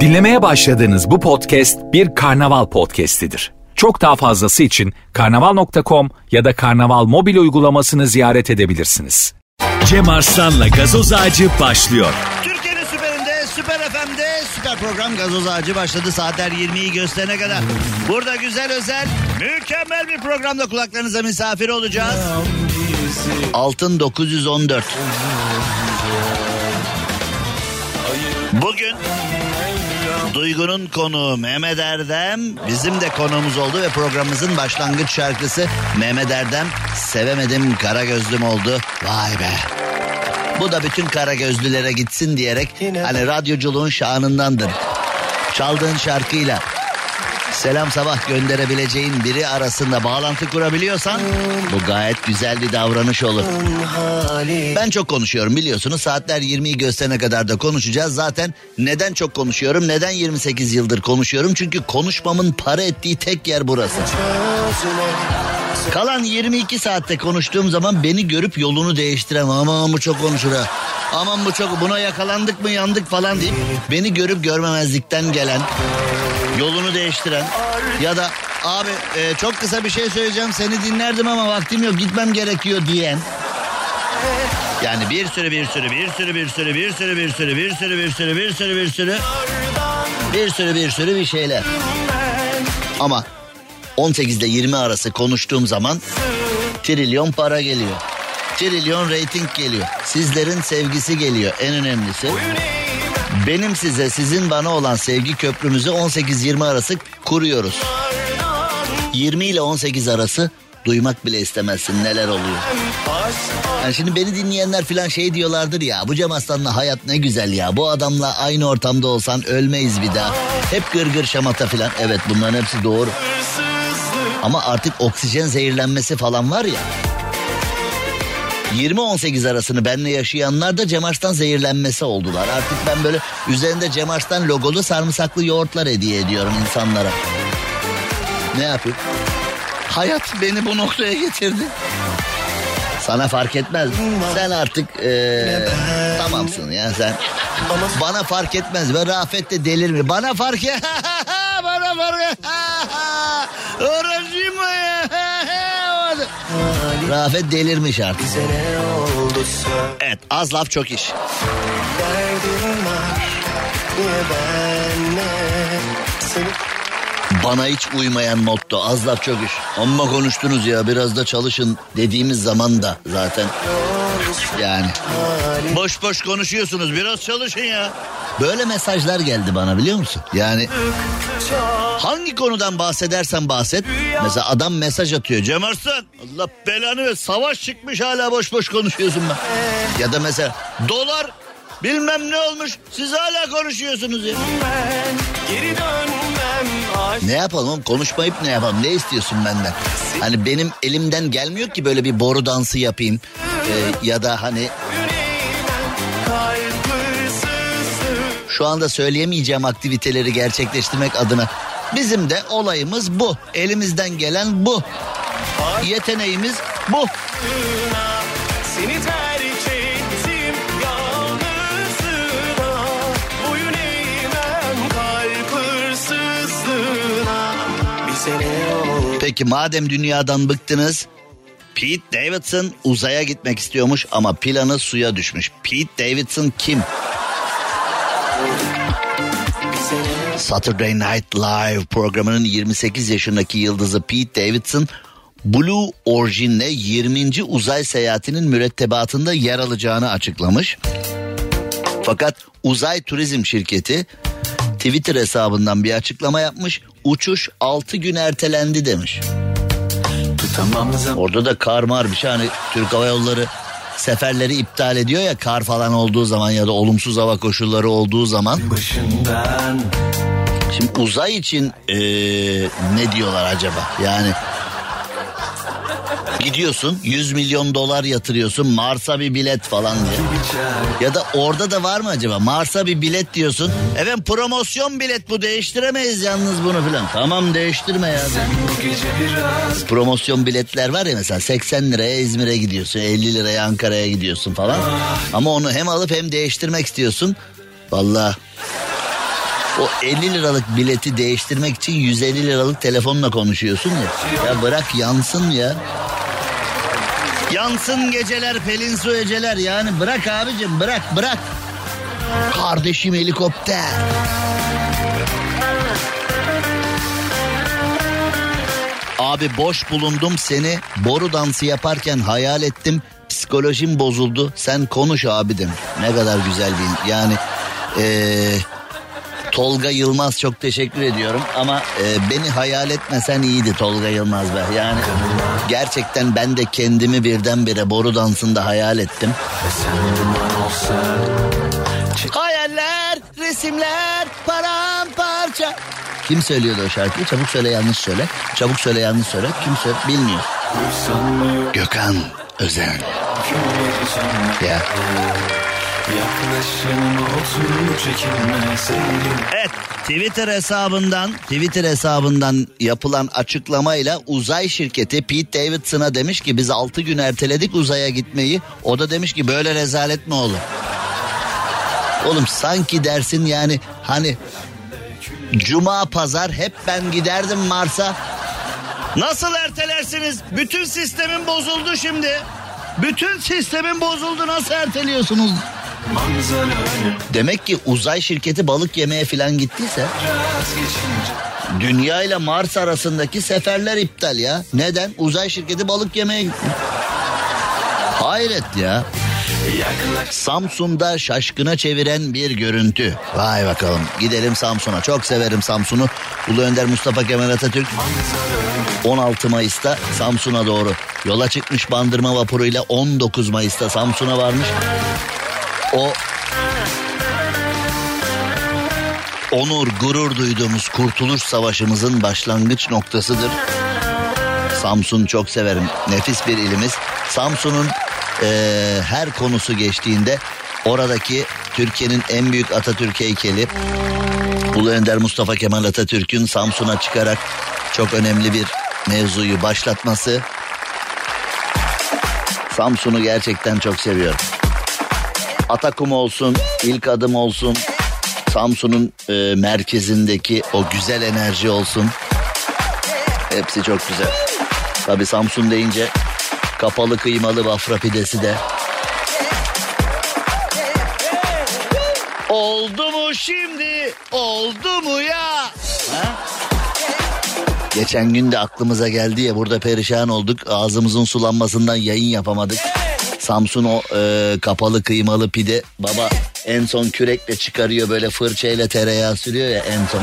Dinlemeye başladığınız bu podcast bir karnaval podcastidir. Çok daha fazlası için karnaval.com ya da karnaval mobil uygulamasını ziyaret edebilirsiniz. Cem Arslan'la gazoz ağacı başlıyor. Türkiye'nin süperinde, süper FM'de süper program gazoz ağacı başladı. Saatler 20'yi gösterene kadar. Burada güzel özel, mükemmel bir programda kulaklarınıza misafir olacağız. Altın 914. Bugün Duygu'nun konuğu Mehmet Erdem bizim de konuğumuz oldu ve programımızın başlangıç şarkısı Mehmet Erdem Sevemedim Kara Gözlüm oldu. Vay be. Bu da bütün kara gözlülere gitsin diyerek hani radyoculuğun şanındandır. Çaldığın şarkıyla selam sabah gönderebileceğin biri arasında bağlantı kurabiliyorsan bu gayet güzel bir davranış olur. Ben çok konuşuyorum biliyorsunuz saatler 20'yi gösterene kadar da konuşacağız. Zaten neden çok konuşuyorum neden 28 yıldır konuşuyorum çünkü konuşmamın para ettiği tek yer burası. Kalan 22 saatte konuştuğum zaman beni görüp yolunu değiştiremem. Aman bu çok konuşur ha. Aman bu çok buna yakalandık mı yandık falan deyip beni görüp görmemezlikten gelen yolunu değiştiren ya da abi e, çok kısa bir şey söyleyeceğim seni dinlerdim ama vaktim yok gitmem gerekiyor diyen yani bir sürü bir sürü bir sürü bir sürü bir sürü bir sürü bir sürü bir sürü bir sürü bir sürü bir sürü bir sürü bir şeyler ama 18 ile 20 arası konuştuğum zaman trilyon para geliyor. Trilyon reyting geliyor. Sizlerin sevgisi geliyor en önemlisi. Benim size sizin bana olan sevgi köprümüzü 18-20 arası kuruyoruz. 20 ile 18 arası duymak bile istemezsin neler oluyor. Yani şimdi beni dinleyenler falan şey diyorlardır ya bu Cem Aslan'la hayat ne güzel ya. Bu adamla aynı ortamda olsan ölmeyiz bir daha. Hep gırgır şamata falan. Evet bunların hepsi doğru. Ama artık oksijen zehirlenmesi falan var ya. 20-18 arasını benle yaşayanlar da Cem Arslan zehirlenmesi oldular. Artık ben böyle üzerinde Cem Arslan logolu sarımsaklı yoğurtlar hediye ediyorum insanlara. Ne yapayım? Hayat beni bu noktaya getirdi. Sana fark etmez. Sen artık ee, tamamsın ya sen. Bana fark etmez ve Rafet de delir mi? Bana fark Bana fark mı ya? Rafet delirmiş artık. Evet az laf çok iş. Bana hiç uymayan motto az laf çok iş. Amma konuştunuz ya biraz da çalışın dediğimiz zaman da zaten yani. Boş boş konuşuyorsunuz biraz çalışın ya. Böyle mesajlar geldi bana biliyor musun? Yani hangi konudan bahsedersen bahset. Mesela adam mesaj atıyor. Cem Arslan Allah belanı ve savaş çıkmış hala boş boş konuşuyorsun ben. Ya da mesela dolar bilmem ne olmuş siz hala konuşuyorsunuz ya. Ne yapalım konuşmayıp ne yapalım ne istiyorsun benden? Hani benim elimden gelmiyor ki böyle bir boru dansı yapayım. Ee, ya da hani şu anda söyleyemeyeceğim aktiviteleri gerçekleştirmek adına. Bizim de olayımız bu. Elimizden gelen bu. Yeteneğimiz bu. Seni terk ettim yalnızlığına Boyun eğmem kalp hırsızlığına Bir sene oldu Peki madem dünyadan bıktınız Pete Davidson uzaya gitmek istiyormuş ama planı suya düşmüş. Pete Davidson kim? Saturday Night Live programının 28 yaşındaki yıldızı Pete Davidson Blue Origin'le 20. uzay seyahatinin mürettebatında yer alacağını açıklamış. Fakat uzay turizm şirketi Twitter hesabından bir açıklama yapmış. Uçuş 6 gün ertelendi demiş. Orada da kar mar bir şey hani Türk Hava Yolları seferleri iptal ediyor ya kar falan olduğu zaman ya da olumsuz hava koşulları olduğu zaman. Şimdi uzay için eee, ne diyorlar acaba? Yani gidiyorsun 100 milyon dolar yatırıyorsun Mars'a bir bilet falan diye. Ya da orada da var mı acaba? Mars'a bir bilet diyorsun. Evet promosyon bilet bu değiştiremeyiz yalnız bunu filan. Tamam değiştirme ya. Promosyon biletler var ya mesela 80 liraya İzmir'e gidiyorsun 50 liraya Ankara'ya gidiyorsun falan. Ama onu hem alıp hem değiştirmek istiyorsun. Vallahi o 50 liralık bileti değiştirmek için 150 liralık telefonla konuşuyorsun ya. Ya bırak yansın ya. Yansın geceler pelin su eceler yani bırak abicim bırak bırak. Kardeşim helikopter. Abi boş bulundum seni boru dansı yaparken hayal ettim. Psikolojim bozuldu. Sen konuş abi demiş. Ne kadar güzel bir yani ee, Tolga Yılmaz çok teşekkür ediyorum ama e, beni hayal etmesen iyiydi Tolga Yılmaz be. Yani gerçekten ben de kendimi birdenbire boru dansında hayal ettim. Hayaller, resimler, paramparça. Kim söylüyordu o şarkıyı? Çabuk söyle yanlış söyle. Çabuk söyle yanlış söyle. Kim söyle bilmiyor. Gökhan Özen. Ya. Evet Twitter hesabından Twitter hesabından yapılan açıklamayla uzay şirketi Pete Davidson'a demiş ki biz 6 gün erteledik uzaya gitmeyi. O da demiş ki böyle rezalet mi olur? Oğlum sanki dersin yani hani Cuma pazar hep ben giderdim Mars'a. Nasıl ertelersiniz? Bütün sistemin bozuldu şimdi. Bütün sistemin bozuldu nasıl erteliyorsunuz? Demek ki uzay şirketi balık yemeye falan gittiyse Dünya ile Mars arasındaki seferler iptal ya. Neden? Uzay şirketi balık yemeye gitti. Hayret ya. Samsun'da şaşkına çeviren bir görüntü. Vay bakalım gidelim Samsun'a. Çok severim Samsun'u. Ulu Önder Mustafa Kemal Atatürk 16 Mayıs'ta Samsun'a doğru yola çıkmış bandırma vapuruyla 19 Mayıs'ta Samsun'a varmış. O onur, gurur duyduğumuz Kurtuluş Savaşımızın başlangıç noktasıdır. Samsun çok severim. Nefis bir ilimiz. Samsun'un eee, her konusu geçtiğinde oradaki Türkiye'nin en büyük Atatürk heykeli Ulu Önder Mustafa Kemal Atatürk'ün Samsun'a çıkarak çok önemli bir mevzuyu başlatması. Samsun'u gerçekten çok seviyorum. Atakum olsun, ilk adım olsun, Samsun'un e, merkezindeki o güzel enerji olsun. Hepsi çok güzel. Tabi Samsun deyince kapalı kıymalı bafra pidesi de. Oldu mu şimdi? Oldu mu ya? Geçen gün de aklımıza geldi ya burada perişan olduk. Ağzımızın sulanmasından yayın yapamadık. Samsun o e, kapalı kıymalı pide. Baba en son kürekle çıkarıyor böyle fırçayla tereyağı sürüyor ya en son.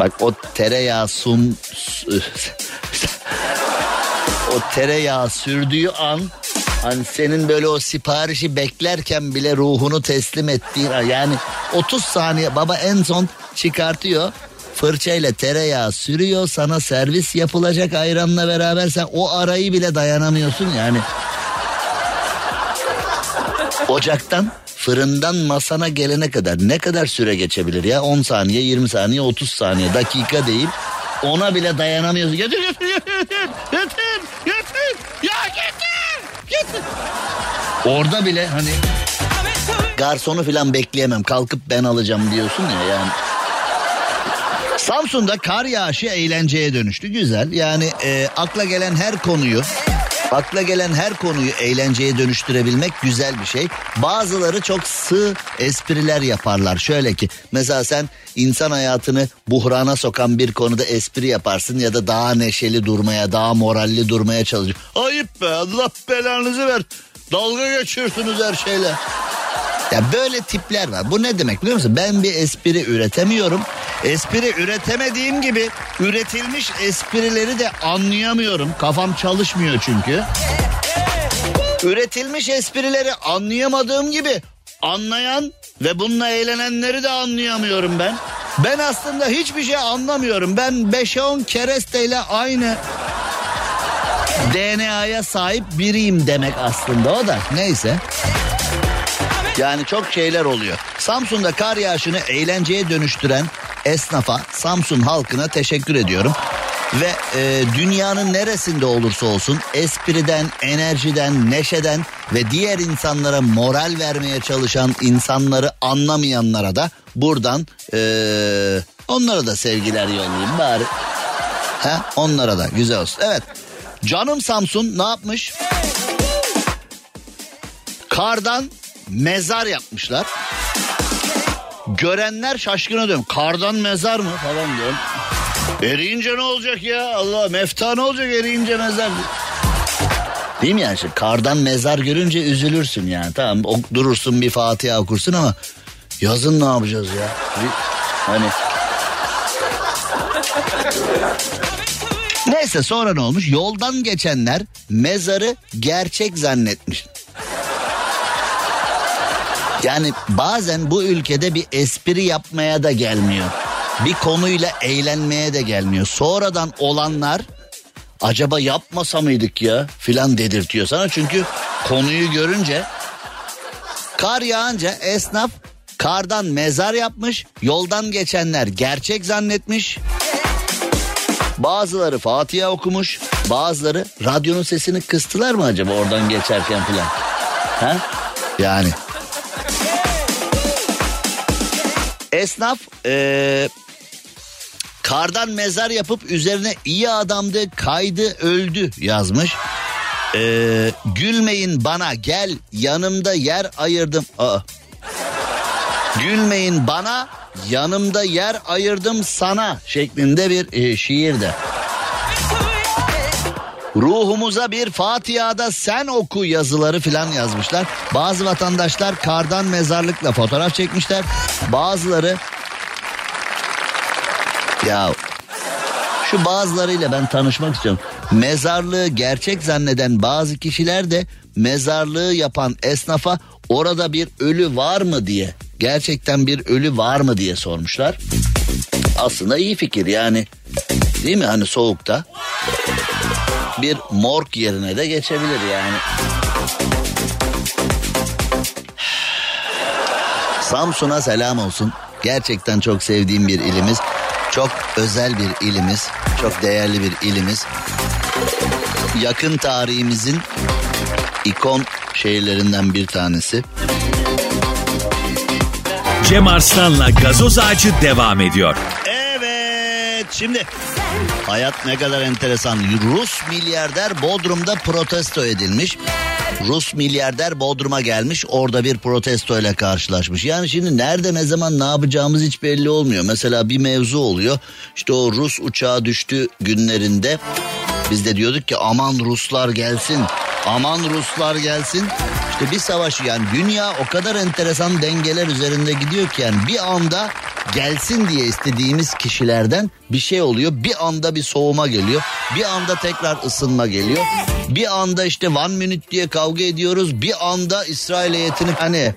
Bak o tereyağı sum o tereyağı sürdüğü an hani senin böyle o siparişi beklerken bile ruhunu teslim ettiğin an, yani 30 saniye baba en son çıkartıyor fırçayla tereyağı sürüyor sana servis yapılacak ayranla beraber sen o arayı bile dayanamıyorsun yani. Ocaktan fırından masana gelene kadar ne kadar süre geçebilir ya 10 saniye 20 saniye 30 saniye dakika değil ona bile dayanamıyorsun. Getir getir getir getir getir ya getir getir. Orada bile hani garsonu falan bekleyemem kalkıp ben alacağım diyorsun ya yani. Samsun'da kar yağışı eğlenceye dönüştü. Güzel. Yani e, akla gelen her konuyu akla gelen her konuyu eğlenceye dönüştürebilmek güzel bir şey. Bazıları çok sığ espriler yaparlar. Şöyle ki mesela sen insan hayatını buhrana sokan bir konuda espri yaparsın ya da daha neşeli durmaya, daha moralli durmaya çalışırsın. Ayıp be Allah belanızı ver. Dalga geçiyorsunuz her şeyle. Ya böyle tipler var. Bu ne demek biliyor musun? Ben bir espri üretemiyorum. Espri üretemediğim gibi üretilmiş esprileri de anlayamıyorum. Kafam çalışmıyor çünkü. Üretilmiş esprileri anlayamadığım gibi anlayan ve bununla eğlenenleri de anlayamıyorum ben. Ben aslında hiçbir şey anlamıyorum. Ben 5'e 10 keresteyle aynı DNA'ya sahip biriyim demek aslında o da. Neyse. Yani çok şeyler oluyor. Samsun'da kar yağışını eğlenceye dönüştüren esnafa, Samsun halkına teşekkür ediyorum. Ve e, dünyanın neresinde olursa olsun espriden, enerjiden, neşeden ve diğer insanlara moral vermeye çalışan insanları anlamayanlara da buradan e, onlara da sevgiler yollayayım bari. Ha, onlara da güzel olsun. Evet. Canım Samsun ne yapmış? Kardan mezar yapmışlar. Görenler şaşkına dönüyor. Kardan mezar mı falan diyorum. Eriyince ne olacak ya? Allah mefta ne olacak eriyince mezar? Değil mi yani? Şimdi kardan mezar görünce üzülürsün yani. Tamam ok, durursun bir Fatiha okursun ama yazın ne yapacağız ya? Bir, hani Neyse sonra ne olmuş? Yoldan geçenler mezarı gerçek zannetmiş. Yani bazen bu ülkede bir espri yapmaya da gelmiyor. Bir konuyla eğlenmeye de gelmiyor. Sonradan olanlar acaba yapmasa mıydık ya filan dedirtiyor sana. Çünkü konuyu görünce kar yağınca esnaf kardan mezar yapmış. Yoldan geçenler gerçek zannetmiş. Bazıları Fatiha okumuş. Bazıları radyonun sesini kıstılar mı acaba oradan geçerken filan. Ha? Yani Esnaf ee, kardan mezar yapıp üzerine iyi adamdı kaydı öldü yazmış. Ee, gülmeyin bana gel yanımda yer ayırdım. Aa. Gülmeyin bana yanımda yer ayırdım sana şeklinde bir e, şiirde. Ruhumuza bir Fatiha'da sen oku yazıları filan yazmışlar. Bazı vatandaşlar kardan mezarlıkla fotoğraf çekmişler. Bazıları ya şu bazılarıyla ben tanışmak istiyorum. Mezarlığı gerçek zanneden bazı kişiler de mezarlığı yapan esnafa orada bir ölü var mı diye gerçekten bir ölü var mı diye sormuşlar. Aslında iyi fikir yani değil mi hani soğukta bir morg yerine de geçebilir yani. Samsun'a selam olsun. Gerçekten çok sevdiğim bir ilimiz. Çok özel bir ilimiz. Çok değerli bir ilimiz. Yakın tarihimizin ikon şehirlerinden bir tanesi. Cem Arslan'la gazoz ağacı devam ediyor. Evet şimdi hayat ne kadar enteresan. Rus milyarder Bodrum'da protesto edilmiş. Rus milyarder Bodrum'a gelmiş orada bir protesto ile karşılaşmış. Yani şimdi nerede ne zaman ne yapacağımız hiç belli olmuyor. Mesela bir mevzu oluyor. İşte o Rus uçağı düştü günlerinde biz de diyorduk ki aman Ruslar gelsin. Aman Ruslar gelsin. İşte bir savaşı yani dünya o kadar enteresan dengeler üzerinde gidiyor ki yani bir anda gelsin diye istediğimiz kişilerden bir şey oluyor. Bir anda bir soğuma geliyor. Bir anda tekrar ısınma geliyor. Bir anda işte one minute diye kavga ediyoruz. Bir anda İsrail heyetini hani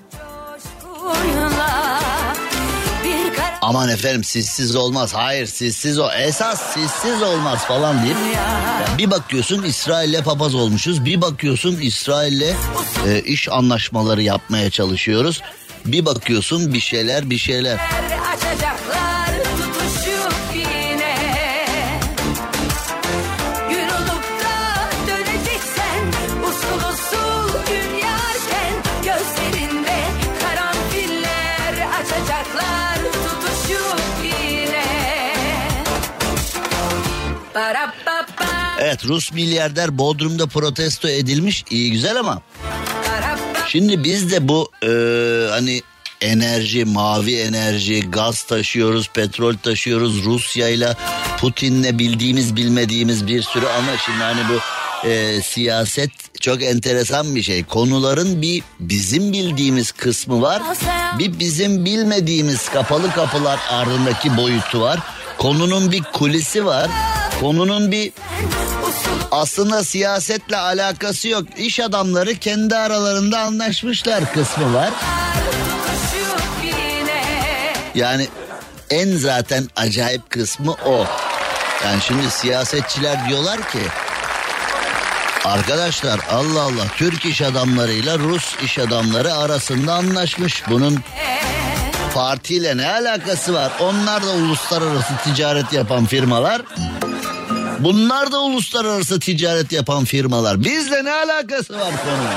aman efendim sizsiz olmaz. Hayır sizsiz o. Esas sizsiz olmaz falan deyip bir bakıyorsun İsrail'le papaz olmuşuz. Bir bakıyorsun İsrail'le e, iş anlaşmaları yapmaya çalışıyoruz. Bir bakıyorsun bir şeyler bir şeyler. Evet Rus milyarder Bodrum'da protesto edilmiş iyi güzel ama. Şimdi biz de bu e, hani enerji, mavi enerji, gaz taşıyoruz, petrol taşıyoruz. Rusya ile Putin'le bildiğimiz bilmediğimiz bir sürü ama şimdi hani bu e, siyaset çok enteresan bir şey. Konuların bir bizim bildiğimiz kısmı var. Bir bizim bilmediğimiz kapalı kapılar ardındaki boyutu var. Konunun bir kulisi var. Konunun bir aslında siyasetle alakası yok. İş adamları kendi aralarında anlaşmışlar kısmı var. Yani en zaten acayip kısmı o. Yani şimdi siyasetçiler diyorlar ki Arkadaşlar Allah Allah Türk iş adamlarıyla Rus iş adamları arasında anlaşmış. Bunun partiyle ne alakası var? Onlar da uluslararası ticaret yapan firmalar. Bunlar da uluslararası ticaret yapan firmalar. Bizle ne alakası var konunun?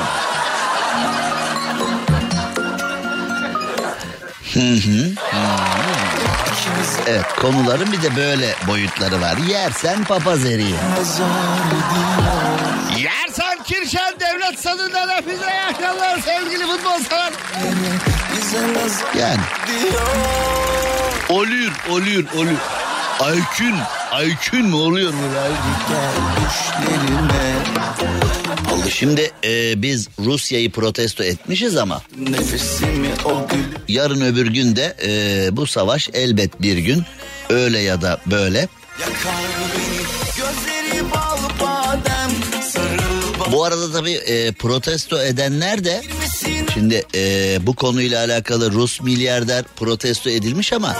Hı hı. Evet konuların bir de böyle boyutları var. Yersen papaz eriği. Yersen Kirşen Devlet Stadında Refize yaşarlar sevgili futbol sever. Yani. Oluyor, oluyor, oluyor. Aykün, Aykün mü oluyor mu? Oldu şimdi e, biz Rusya'yı protesto etmişiz ama yarın öbür gün de e, bu savaş elbet bir gün öyle ya da böyle Bu arada tabii e, protesto edenler de şimdi e, bu konuyla alakalı Rus milyarder protesto edilmiş ama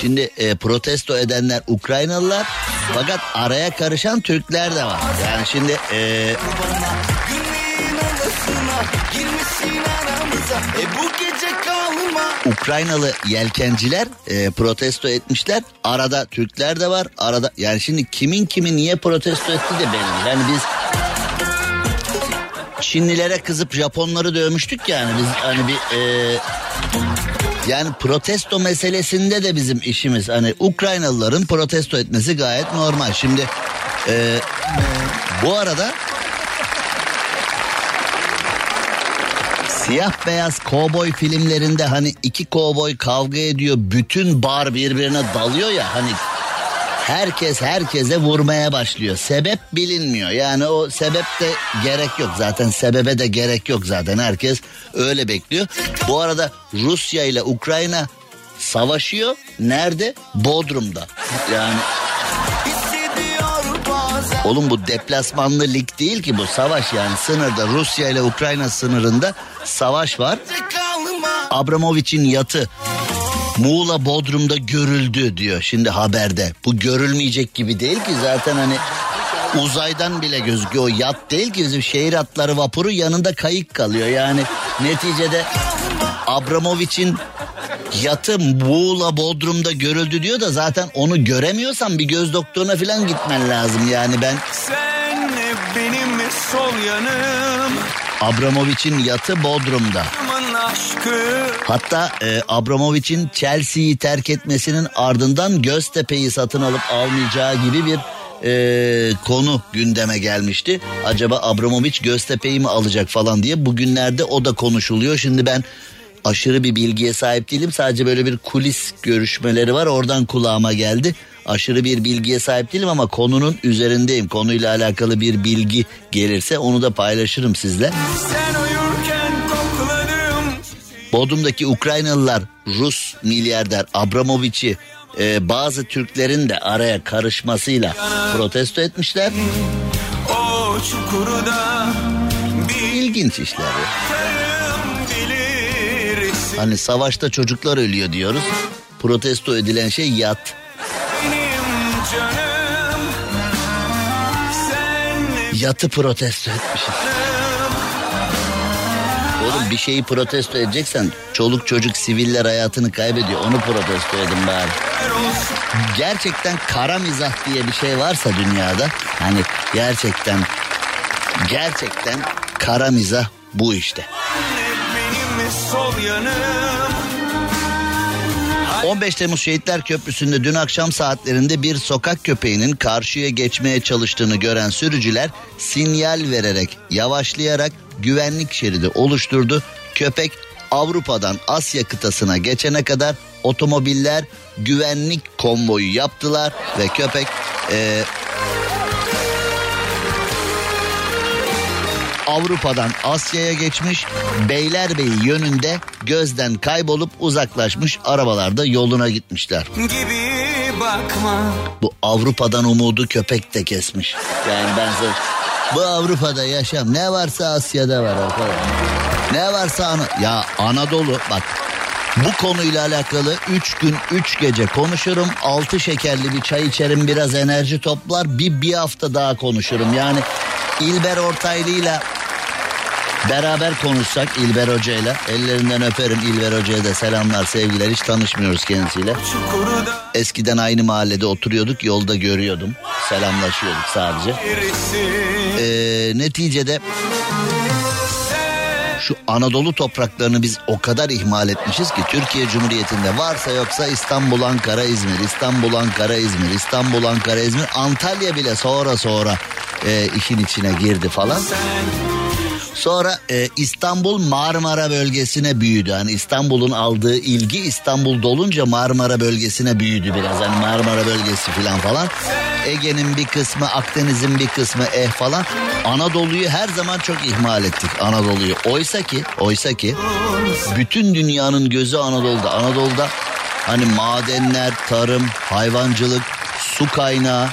şimdi e, protesto edenler Ukraynalılar fakat araya karışan Türkler de var. Yani şimdi e, E Ukraynalı yelkenciler e, protesto etmişler. Arada Türkler de var. Arada yani şimdi kimin kimi niye protesto etti de belli. Yani biz Çinlilere kızıp Japonları dövmüştük yani biz hani bir e, yani protesto meselesinde de bizim işimiz hani Ukraynalıların protesto etmesi gayet normal. Şimdi e, bu arada Siyah beyaz kovboy filmlerinde hani iki kovboy kavga ediyor bütün bar birbirine dalıyor ya hani herkes herkese vurmaya başlıyor. Sebep bilinmiyor yani o sebep de gerek yok zaten sebebe de gerek yok zaten herkes öyle bekliyor. Bu arada Rusya ile Ukrayna savaşıyor nerede? Bodrum'da yani Oğlum bu deplasmanlı lig değil ki bu savaş yani sınırda Rusya ile Ukrayna sınırında savaş var. Abramovich'in yatı Muğla Bodrum'da görüldü diyor şimdi haberde. Bu görülmeyecek gibi değil ki zaten hani uzaydan bile gözüküyor. O yat değil ki bizim şehir atları vapuru yanında kayık kalıyor. Yani neticede Abramovich'in yatı Muğla Bodrum'da görüldü diyor da zaten onu göremiyorsan bir göz doktoruna falan gitmen lazım. Yani ben Sen benim sol yanım Abramovich'in yatı Bodrum'da. Hatta e, Abramovich'in Chelsea'yi terk etmesinin ardından Göztepe'yi satın alıp almayacağı gibi bir e, konu gündeme gelmişti. Acaba Abramovich Göztepe'yi mi alacak falan diye bugünlerde o da konuşuluyor. Şimdi ben aşırı bir bilgiye sahip değilim. Sadece böyle bir kulis görüşmeleri var oradan kulağıma geldi. Aşırı bir bilgiye sahip değilim ama konunun üzerindeyim. Konuyla alakalı bir bilgi gelirse onu da paylaşırım sizle. Sen uyurken Bodrum'daki Ukraynalılar Rus milyarder Abramovich'i e, bazı Türklerin de araya karışmasıyla protesto etmişler. İlginç işler. Hani savaşta çocuklar ölüyor diyoruz. Protesto edilen şey yat. Yatı protesto etmişiz. Oğlum bir şeyi protesto edeceksen çoluk çocuk siviller hayatını kaybediyor. Onu protesto edin bari. Gerçekten kara mizah diye bir şey varsa dünyada hani gerçekten gerçekten kara mizah bu işte. benim sol yanım 15 Temmuz Şehitler Köprüsü'nde dün akşam saatlerinde bir sokak köpeğinin karşıya geçmeye çalıştığını gören sürücüler sinyal vererek yavaşlayarak güvenlik şeridi oluşturdu. Köpek Avrupa'dan Asya kıtasına geçene kadar otomobiller güvenlik konvoyu yaptılar ve köpek e, Avrupa'dan Asya'ya geçmiş Beylerbeyi yönünde gözden kaybolup uzaklaşmış arabalarda yoluna gitmişler. gibi bakma Bu Avrupa'dan umudu köpek de kesmiş. Yani ben size bu Avrupa'da yaşam ne varsa Asya'da var arkadaşlar. Ne varsa Ana- ya Anadolu bak bu konuyla alakalı 3 gün 3 gece konuşurum. 6 şekerli bir çay içerim biraz enerji toplar. Bir, bir hafta daha konuşurum. Yani İlber Ortaylı'yla Beraber konuşsak İlber Hoca ile. Ellerinden öperim İlber Hoca'ya da selamlar sevgiler. Hiç tanışmıyoruz kendisiyle. Eskiden aynı mahallede oturuyorduk. Yolda görüyordum. Selamlaşıyorduk sadece. Ee, neticede şu Anadolu topraklarını biz o kadar ihmal etmişiz ki Türkiye Cumhuriyeti'nde varsa yoksa İstanbul, Ankara, İzmir, İstanbul, Ankara, İzmir, İstanbul, Ankara, İzmir, Antalya bile sonra sonra e, işin içine girdi falan. Sonra e, İstanbul Marmara bölgesine büyüdü. Hani İstanbul'un aldığı ilgi İstanbul dolunca Marmara bölgesine büyüdü biraz. Hani Marmara bölgesi falan falan. Ege'nin bir kısmı, Akdeniz'in bir kısmı eh falan. Anadolu'yu her zaman çok ihmal ettik Anadolu'yu. Oysa ki, oysa ki bütün dünyanın gözü Anadolu'da. Anadolu'da hani madenler, tarım, hayvancılık, su kaynağı.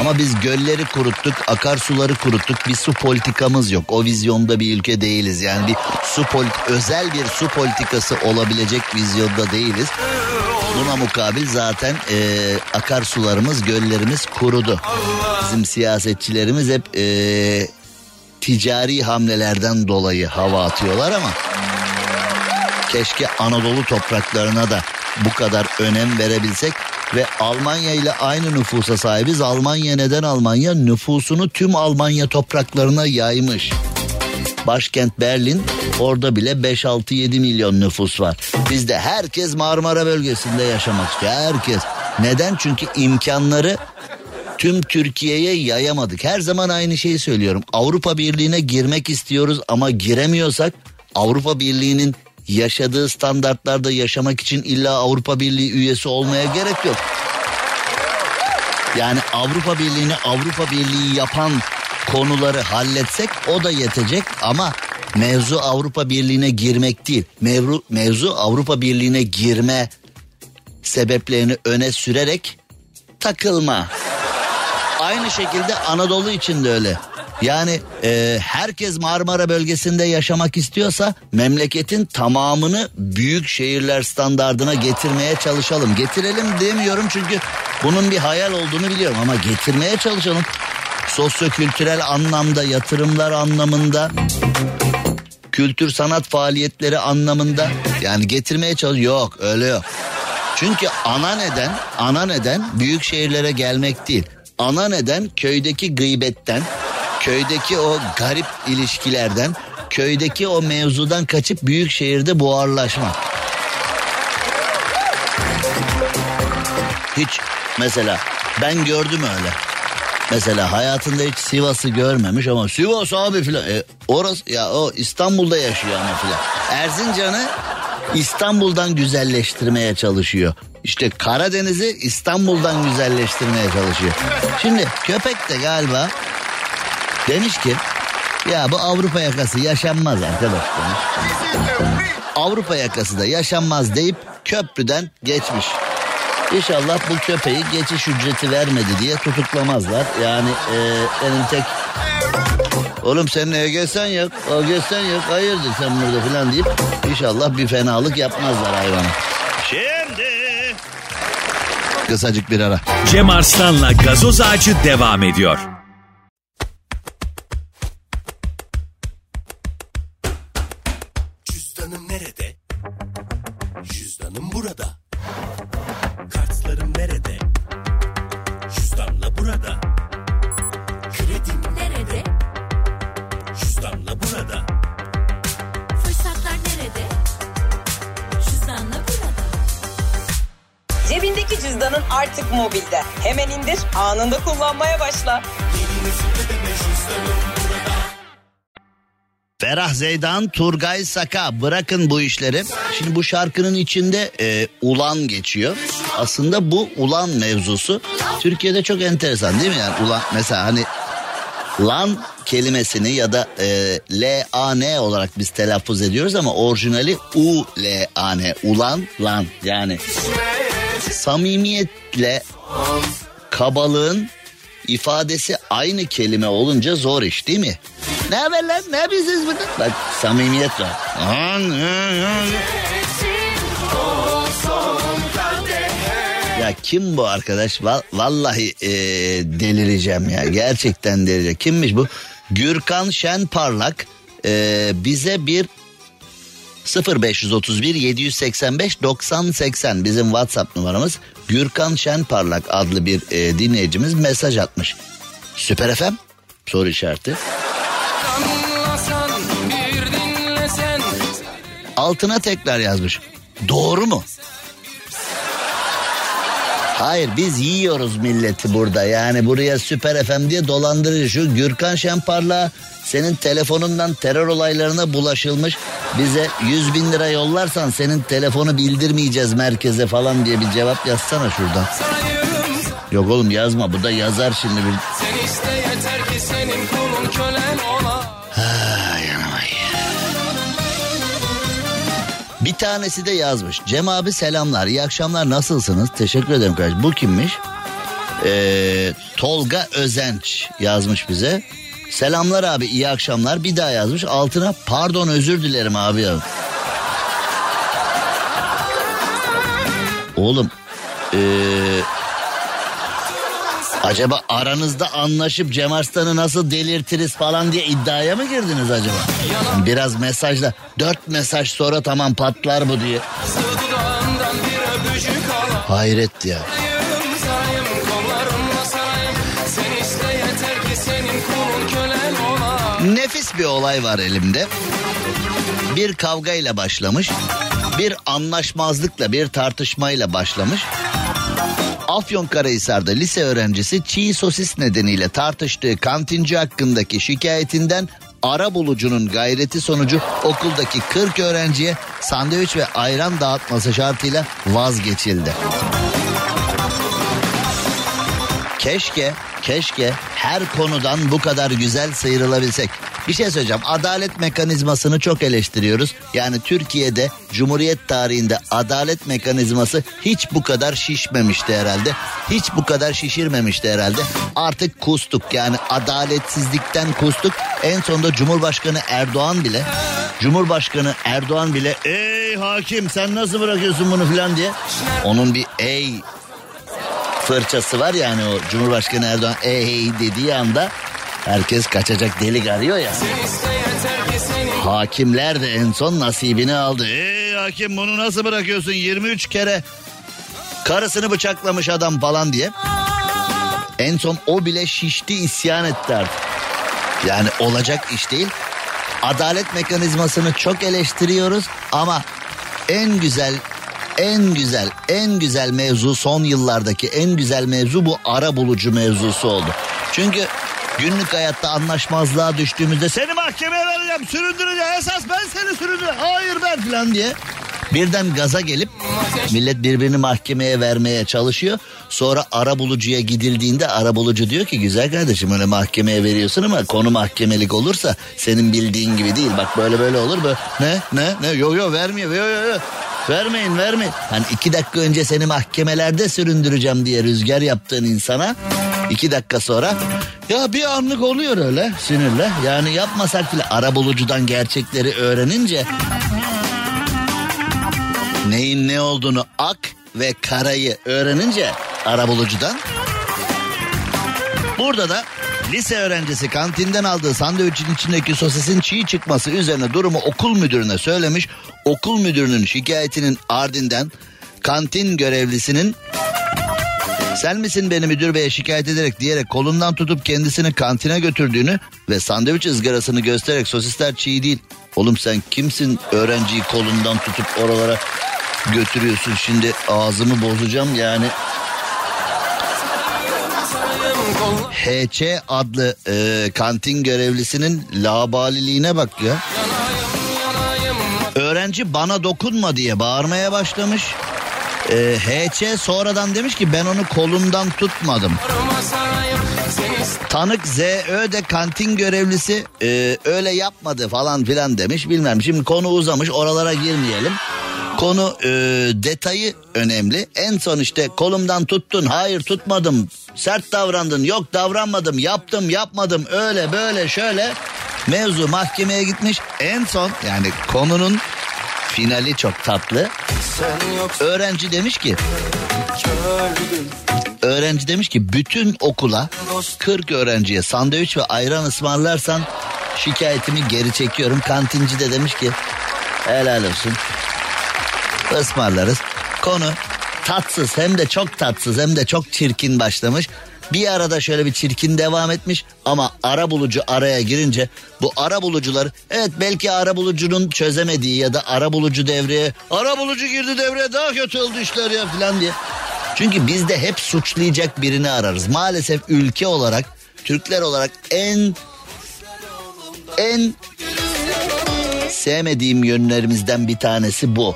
Ama biz gölleri kuruttuk, akarsuları kuruttuk. Bir su politikamız yok. O vizyonda bir ülke değiliz. Yani bir su polit özel bir su politikası olabilecek vizyonda değiliz. Buna mukabil zaten e, akarsularımız, göllerimiz kurudu. Bizim siyasetçilerimiz hep e, ticari hamlelerden dolayı hava atıyorlar ama keşke Anadolu topraklarına da bu kadar önem verebilsek ve Almanya ile aynı nüfusa sahibiz. Almanya neden Almanya? Nüfusunu tüm Almanya topraklarına yaymış. Başkent Berlin orada bile 5-6-7 milyon nüfus var. Bizde herkes Marmara bölgesinde yaşamak istiyor. Herkes. Neden? Çünkü imkanları tüm Türkiye'ye yayamadık. Her zaman aynı şeyi söylüyorum. Avrupa Birliği'ne girmek istiyoruz ama giremiyorsak Avrupa Birliği'nin yaşadığı standartlarda yaşamak için illa Avrupa Birliği üyesi olmaya gerek yok. Yani Avrupa Birliği'ni Avrupa Birliği yapan konuları halletsek o da yetecek ama mevzu Avrupa Birliği'ne girmek değil. Mevzu, mevzu Avrupa Birliği'ne girme sebeplerini öne sürerek takılma. Aynı şekilde Anadolu için de öyle. Yani e, herkes Marmara bölgesinde yaşamak istiyorsa memleketin tamamını büyük şehirler standardına getirmeye çalışalım. Getirelim demiyorum çünkü bunun bir hayal olduğunu biliyorum ama getirmeye çalışalım. Sosyokültürel anlamda, yatırımlar anlamında, kültür sanat faaliyetleri anlamında yani getirmeye çalış yok öyle yok. Çünkü ana neden, ana neden büyük şehirlere gelmek değil. Ana neden köydeki gıybetten, köydeki o garip ilişkilerden, köydeki o mevzudan kaçıp büyük şehirde buharlaşmak. Hiç mesela ben gördüm öyle. Mesela hayatında hiç Sivas'ı görmemiş ama Sivas abi filan. E, orası ya o İstanbul'da yaşıyor ama filan. Erzincan'ı İstanbul'dan güzelleştirmeye çalışıyor. İşte Karadeniz'i İstanbul'dan güzelleştirmeye çalışıyor. Şimdi köpek de galiba demiş ki ya bu Avrupa yakası yaşanmaz arkadaş demiş. Avrupa yakası da yaşanmaz deyip köprüden geçmiş. İnşallah bu köpeği geçiş ücreti vermedi diye tutuklamazlar. Yani e, benim tek... Oğlum senin EGS'n yok, OGS'n yok, hayırdır sen burada falan deyip inşallah bir fenalık yapmazlar hayvana. Şimdi... Kısacık bir ara. Cem Arslan'la gazoz ağacı devam ediyor. Zeydan, Turgay Saka bırakın bu işleri. Şimdi bu şarkının içinde e, ulan geçiyor. Aslında bu ulan mevzusu Türkiye'de çok enteresan değil mi? Yani ulan mesela hani lan kelimesini ya da e, L-A-N olarak biz telaffuz ediyoruz ama orijinali U-L-A-N. Ulan lan yani samimiyetle kabalığın ifadesi aynı kelime olunca zor iş değil mi? Ne haber lan? Ne yapıyorsunuz burada? Bak samimiyet var. Ya kim bu arkadaş? Val- Vallahi e, delireceğim ya. Gerçekten delireceğim. Kimmiş bu? Gürkan Şenparlak Ee, bize bir 0531 785 90 80 bizim WhatsApp numaramız. Gürkan Şenparlak adlı bir e, dinleyicimiz mesaj atmış. Süper FM soru işareti. Altına tekrar yazmış. Doğru mu? Hayır biz yiyoruz milleti burada. Yani buraya Süper FM diye dolandırıcı. Şu Gürkan Şenparla senin telefonundan terör olaylarına bulaşılmış. Bize 100 bin lira yollarsan senin telefonu bildirmeyeceğiz merkeze falan diye bir cevap yazsana şuradan. Yok oğlum yazma bu da yazar şimdi. Bir... Sen iste yeter ki senin tanesi de yazmış. Cem abi selamlar. iyi akşamlar. Nasılsınız? Teşekkür ederim kardeşim. Bu kimmiş? Ee, Tolga Özenç yazmış bize. Selamlar abi iyi akşamlar. Bir daha yazmış. Altına pardon özür dilerim abi. ya. Oğlum ee, acaba aranızda anlaşıp Cem Arslan'ı nasıl delirtiriz falan diye iddiaya mı girdiniz acaba? Biraz mesajla dört mesaj sonra tamam patlar bu diye. Hayret ya. Nefis bir olay var elimde. Bir kavgayla başlamış. Bir anlaşmazlıkla bir tartışmayla başlamış. Afyonkarahisar'da lise öğrencisi çiğ sosis nedeniyle tartıştığı kantinci hakkındaki şikayetinden ara bulucunun gayreti sonucu okuldaki 40 öğrenciye sandviç ve ayran dağıtması şartıyla vazgeçildi. Keşke, keşke her konudan bu kadar güzel sıyrılabilsek. Bir şey söyleyeceğim. Adalet mekanizmasını çok eleştiriyoruz. Yani Türkiye'de Cumhuriyet tarihinde adalet mekanizması hiç bu kadar şişmemişti herhalde. Hiç bu kadar şişirmemişti herhalde. Artık kustuk. Yani adaletsizlikten kustuk. En sonunda Cumhurbaşkanı Erdoğan bile Cumhurbaşkanı Erdoğan bile ey hakim sen nasıl bırakıyorsun bunu filan diye onun bir ey fırçası var yani o Cumhurbaşkanı Erdoğan ey dediği anda herkes kaçacak delik arıyor ya. Hakimler de en son nasibini aldı. Ey hakim bunu nasıl bırakıyorsun 23 kere karısını bıçaklamış adam falan diye. En son o bile şişti isyan etti artık. Yani olacak iş değil. Adalet mekanizmasını çok eleştiriyoruz ama en güzel en güzel en güzel mevzu son yıllardaki en güzel mevzu bu ara bulucu mevzusu oldu. Çünkü günlük hayatta anlaşmazlığa düştüğümüzde seni mahkemeye vereceğim süründüreceğim esas ben seni süründüreceğim hayır ben falan diye birden gaza gelip millet birbirini mahkemeye vermeye çalışıyor. Sonra ara bulucuya gidildiğinde ara bulucu diyor ki güzel kardeşim öyle mahkemeye veriyorsun ama konu mahkemelik olursa senin bildiğin gibi değil. Bak böyle böyle olur böyle ne ne ne yo yo vermiyor yo yo yo. Vermeyin vermeyin. Hani iki dakika önce seni mahkemelerde süründüreceğim diye rüzgar yaptığın insana iki dakika sonra ya bir anlık oluyor öyle sinirle. Yani yapmasak bile ara bulucudan gerçekleri öğrenince neyin ne olduğunu ak ve karayı öğrenince arabulucudan burada da lise öğrencisi kantinden aldığı sandviçin içindeki sosisin çiğ çıkması üzerine durumu okul müdürüne söylemiş. Okul müdürünün şikayetinin ardından kantin görevlisinin sen misin beni müdür beye şikayet ederek diyerek kolundan tutup kendisini kantine götürdüğünü ve sandviç ızgarasını göstererek sosisler çiğ değil. Oğlum sen kimsin öğrenciyi kolundan tutup oralara götürüyorsun şimdi ağzımı bozacağım yani. HC adlı e, kantin görevlisinin labaliliğine bak ya. Öğrenci bana dokunma diye bağırmaya başlamış. E, HC sonradan demiş ki ben onu kolundan tutmadım. Tanık ZÖ de kantin görevlisi e, öyle yapmadı falan filan demiş bilmem. Şimdi konu uzamış oralara girmeyelim. Konu e, detayı önemli. En son işte kolumdan tuttun hayır tutmadım sert davrandın yok davranmadım yaptım yapmadım öyle böyle şöyle. Mevzu mahkemeye gitmiş en son yani konunun finali çok tatlı. Öğrenci demiş ki Öğrenci demiş ki bütün okula 40 öğrenciye sandviç ve ayran ısmarlarsan Şikayetimi geri çekiyorum. Kantinci de demiş ki helal olsun. Ismarlarız. Konu tatsız hem de çok tatsız hem de çok çirkin başlamış. Bir arada şöyle bir çirkin devam etmiş ama ara bulucu araya girince bu ara bulucular evet belki ara bulucunun çözemediği ya da ara bulucu devreye ara bulucu girdi devreye daha kötü oldu işler ya falan diye. Çünkü biz de hep suçlayacak birini ararız. Maalesef ülke olarak Türkler olarak en en sevmediğim yönlerimizden bir tanesi bu.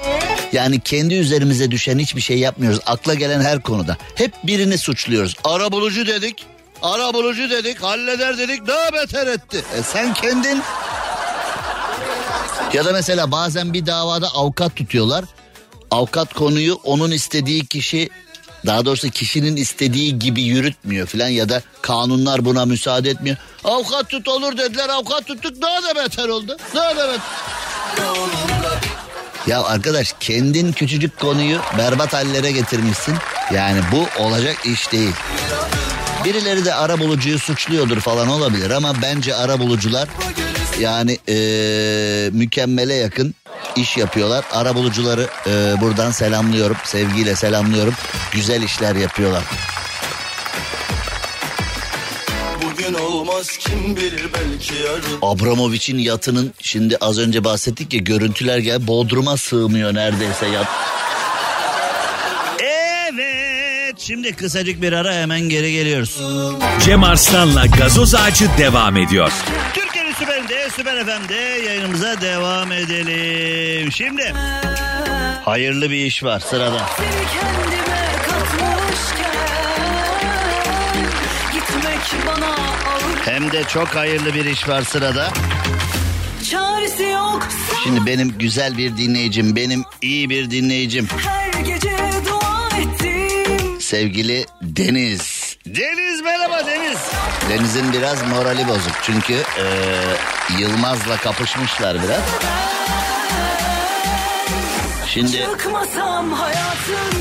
Yani kendi üzerimize düşen hiçbir şey yapmıyoruz. Akla gelen her konuda. Hep birini suçluyoruz. Ara bulucu dedik. Ara bulucu dedik. Halleder dedik. Daha beter etti. E sen kendin... Ya da mesela bazen bir davada avukat tutuyorlar. Avukat konuyu onun istediği kişi daha doğrusu kişinin istediği gibi yürütmüyor filan ya da kanunlar buna müsaade etmiyor. Avukat tut olur dediler avukat tuttuk daha da beter oldu. Daha da beter. Ya arkadaş kendin küçücük konuyu berbat hallere getirmişsin. Yani bu olacak iş değil. Birileri de ara bulucuyu suçluyordur falan olabilir ama bence ara bulucular yani eee, mükemmele yakın iş yapıyorlar. Ara bulucuları eee, buradan selamlıyorum, sevgiyle selamlıyorum. Güzel işler yapıyorlar. Olmaz kim bilir belki yarın Abramovich'in yatının şimdi az önce bahsettik ya görüntüler gel Bodrum'a sığmıyor neredeyse yat. Evet şimdi kısacık bir ara hemen geri geliyoruz. Cem Arslan'la gazoz ağacı devam ediyor. Türkiye'nin süperinde Süper FM'de yayınımıza devam edelim. Şimdi hayırlı bir iş var sırada. Seni kendime katmışken Gitmek bana Hem de çok hayırlı bir iş var sırada. Çaresi yok Şimdi benim güzel bir dinleyicim, benim iyi bir dinleyicim. Her gece dua ettim Sevgili Deniz. Deniz merhaba Deniz. Deniz'in biraz morali bozuk çünkü eee, Yılmaz'la kapışmışlar biraz. Şimdi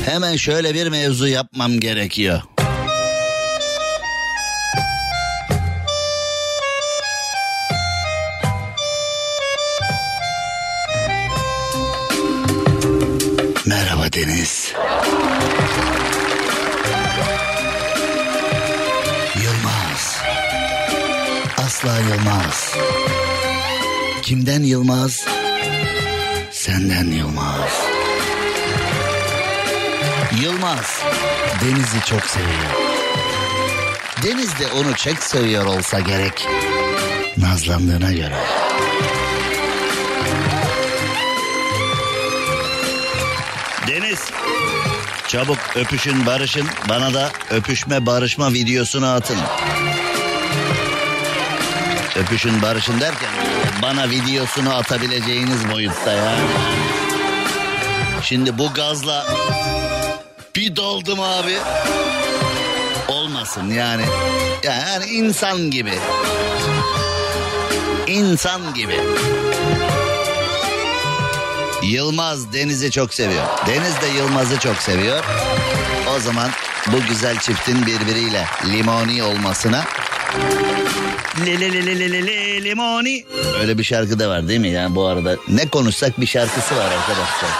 hemen şöyle bir mevzu yapmam gerekiyor. Merhaba Deniz. Yılmaz. Asla Yılmaz. Kimden Yılmaz? Senden Yılmaz. Yılmaz Deniz'i çok seviyor. Deniz de onu çok seviyor olsa gerek. Nazlandığına göre. Deniz çabuk öpüşün barışın bana da öpüşme barışma videosunu atın. Öpüşün barışın derken bana videosunu atabileceğiniz boyutta ya. Şimdi bu gazla bir doldum abi. Olmasın yani. Yani insan gibi. İnsan gibi. Yılmaz Deniz'i çok seviyor. Deniz de Yılmaz'ı çok seviyor. O zaman bu güzel çiftin birbiriyle limoni olmasına Le le le le le le le limoni. Öyle bir şarkı da var değil mi? Yani bu arada ne konuşsak bir şarkısı var arkadaşlar.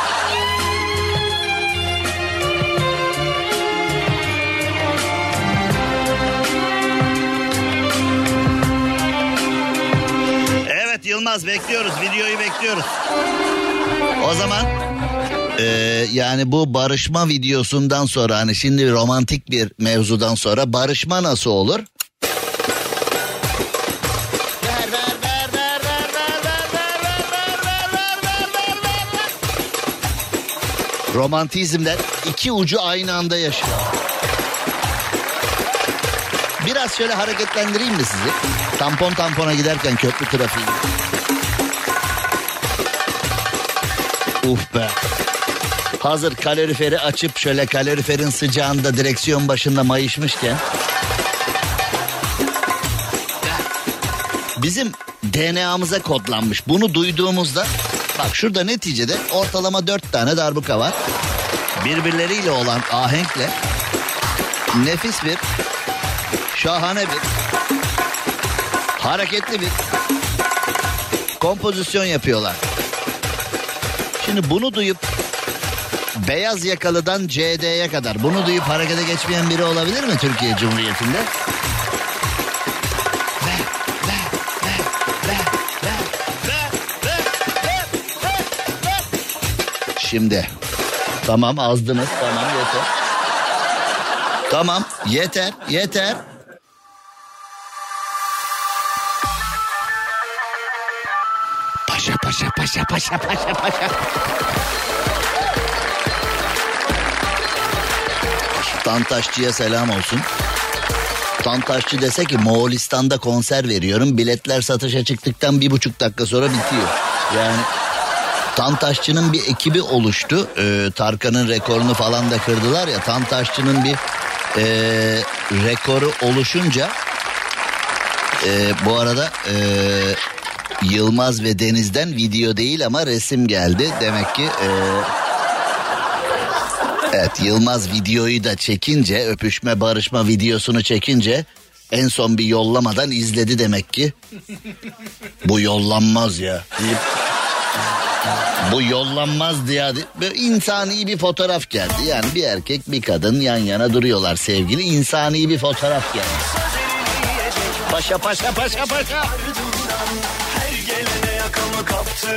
Evet Yılmaz bekliyoruz. Videoyu bekliyoruz. O zaman e, yani bu barışma videosundan sonra hani şimdi romantik bir mevzudan sonra barışma nasıl olur? Romantizmden iki ucu aynı anda yaşıyor. Biraz şöyle hareketlendireyim mi sizi? Tampon tampona giderken köprü trafiği. Uf be. Hazır kaloriferi açıp şöyle kaloriferin sıcağında direksiyon başında mayışmışken. Bizim DNA'mıza kodlanmış. Bunu duyduğumuzda bak şurada neticede ortalama dört tane darbuka var. Birbirleriyle olan ahenkle nefis bir şahane bir hareketli bir kompozisyon yapıyorlar. Şimdi bunu duyup beyaz yakalıdan CD'ye kadar bunu duyup harekete geçmeyen biri olabilir mi Türkiye Cumhuriyeti'nde? Şimdi tamam azdınız tamam yeter. Tamam yeter yeter. Paşa paşa paşa paşa paşa paşa. Tantaşçıya selam olsun. Tantaşçı dese ki Moğolistan'da konser veriyorum. Biletler satışa çıktıktan bir buçuk dakika sonra bitiyor. Yani Tantaşçı'nın bir ekibi oluştu. Ee, Tarkan'ın rekorunu falan da kırdılar ya. Tantaşçı'nın bir e, rekoru oluşunca e, bu arada e, Yılmaz ve Deniz'den video değil ama resim geldi. Demek ki e, evet Yılmaz videoyu da çekince öpüşme barışma videosunu çekince en son bir yollamadan izledi demek ki. Bu yollanmaz ya deyip bu yollanmaz diye böyle insani bir fotoğraf geldi. Yani bir erkek bir kadın yan yana duruyorlar sevgili. insani bir fotoğraf geldi. Paşa paşa paşa paşa.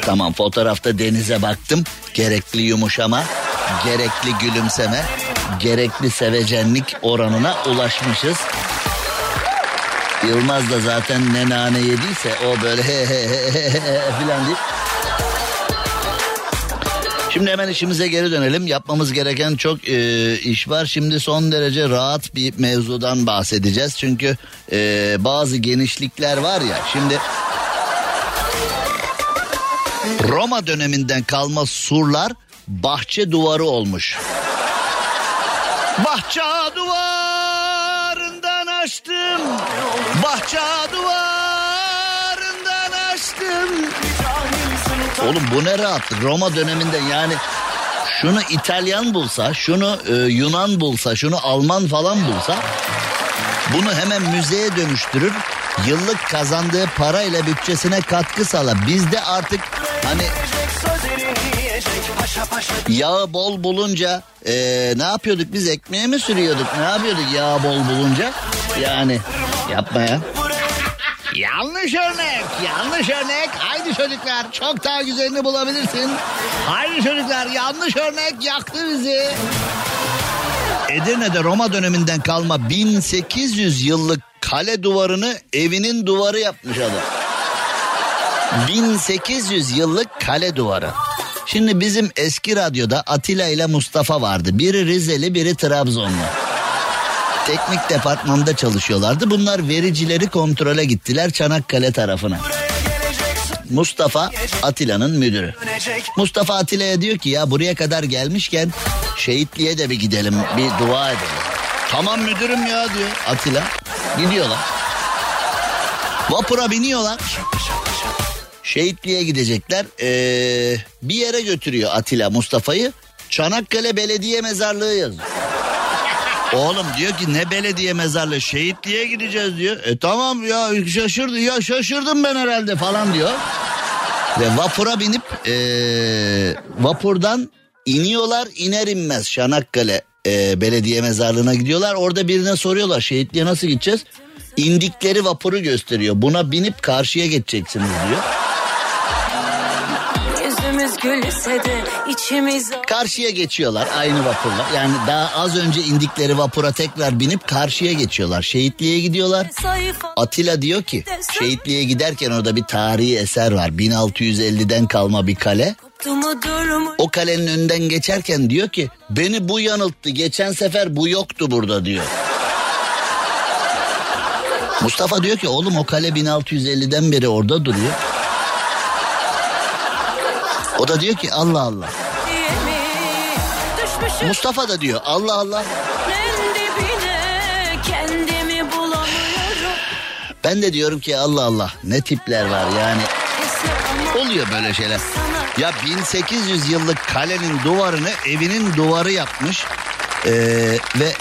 Tamam fotoğrafta denize baktım. Gerekli yumuşama, gerekli gülümseme, gerekli sevecenlik oranına ulaşmışız. Yılmaz da zaten ne nane yediyse o böyle he he he he filan deyip Şimdi hemen işimize geri dönelim. Yapmamız gereken çok e, iş var. Şimdi son derece rahat bir mevzudan bahsedeceğiz. Çünkü e, bazı genişlikler var ya. Şimdi Roma döneminden kalma surlar bahçe duvarı olmuş. Bahçe duvarından açtım. Bahçe duvarından açtım. Oğlum bu ne rahatlık Roma döneminde yani şunu İtalyan bulsa, şunu e, Yunan bulsa, şunu Alman falan bulsa bunu hemen müzeye dönüştürür. Yıllık kazandığı parayla bütçesine katkı sağlar. Bizde artık hani yağı bol bulunca e, ne yapıyorduk biz ekmeğe mi sürüyorduk ne yapıyorduk yağı bol bulunca yani yapma ya. Yanlış örnek, yanlış örnek. Haydi çocuklar çok daha güzelini bulabilirsin. Haydi çocuklar yanlış örnek yaktı bizi. Edirne'de Roma döneminden kalma 1800 yıllık kale duvarını evinin duvarı yapmış adam. 1800 yıllık kale duvarı. Şimdi bizim eski radyoda Atilla ile Mustafa vardı. Biri Rizeli, biri Trabzonlu. Teknik departmanda çalışıyorlardı. Bunlar vericileri kontrole gittiler Çanakkale tarafına. Mustafa Atilla'nın müdürü. Mustafa Atilla'ya diyor ki ya buraya kadar gelmişken şehitliğe de bir gidelim bir dua edelim. Tamam müdürüm ya diyor Atilla. Gidiyorlar. Vapura biniyorlar. Şehitliğe gidecekler. Ee, bir yere götürüyor Atilla Mustafa'yı. Çanakkale Belediye Mezarlığı yazıyor. Oğlum diyor ki ne belediye mezarlığı şehitliğe gideceğiz diyor. E tamam ya şaşırdı ya şaşırdım ben herhalde falan diyor. Ve vapura binip ee, vapurdan iniyorlar iner inmez Çanakkale ee, belediye mezarlığına gidiyorlar. Orada birine soruyorlar şehitliğe nasıl gideceğiz? İndikleri vapuru gösteriyor. Buna binip karşıya geçeceksiniz diyor. Yüzümüz gülse de içimiz Karşıya geçiyorlar aynı vapurla. Yani daha az önce indikleri vapura tekrar binip karşıya geçiyorlar. Şehitliğe gidiyorlar. Atilla diyor ki şehitliğe giderken orada bir tarihi eser var. 1650'den kalma bir kale. O kalenin önünden geçerken diyor ki beni bu yanılttı. Geçen sefer bu yoktu burada diyor. Mustafa diyor ki oğlum o kale 1650'den beri orada duruyor. O da diyor ki Allah Allah. Mustafa da diyor Allah Allah. Ben de diyorum ki Allah Allah ne tipler var yani. Oluyor böyle şeyler. Ya 1800 yıllık kalenin duvarını evinin duvarı yapmış. Ee, ve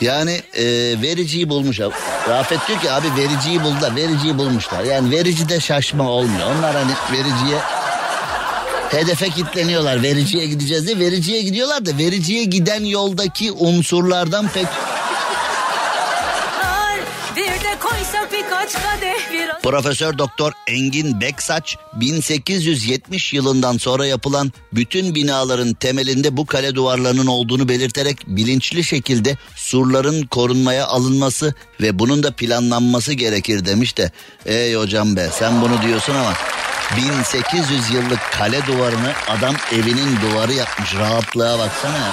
Yani e, vericiyi bulmuş. Rafet diyor ki abi vericiyi buldular. Vericiyi bulmuşlar. Yani verici de şaşma olmuyor. Onlar hani vericiye hedefe kilitleniyorlar. Vericiye gideceğiz diye vericiye gidiyorlar da vericiye giden yoldaki unsurlardan pek. Profesör Doktor Engin Beksaç 1870 yılından sonra yapılan bütün binaların temelinde bu kale duvarlarının olduğunu belirterek bilinçli şekilde surların korunmaya alınması ve bunun da planlanması gerekir demiş de ey hocam be sen bunu diyorsun ama 1800 yıllık kale duvarını adam evinin duvarı yapmış rahatlığa baksana ya.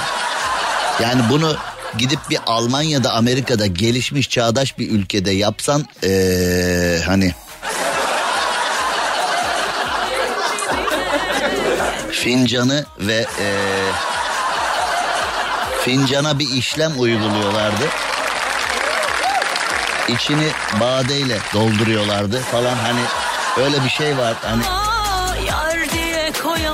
Yani bunu gidip bir Almanya'da Amerika'da gelişmiş çağdaş bir ülkede yapsan ee, hani fincanı ve ee, fincana bir işlem uyguluyorlardı. İçini badeyle dolduruyorlardı falan hani öyle bir şey var hani.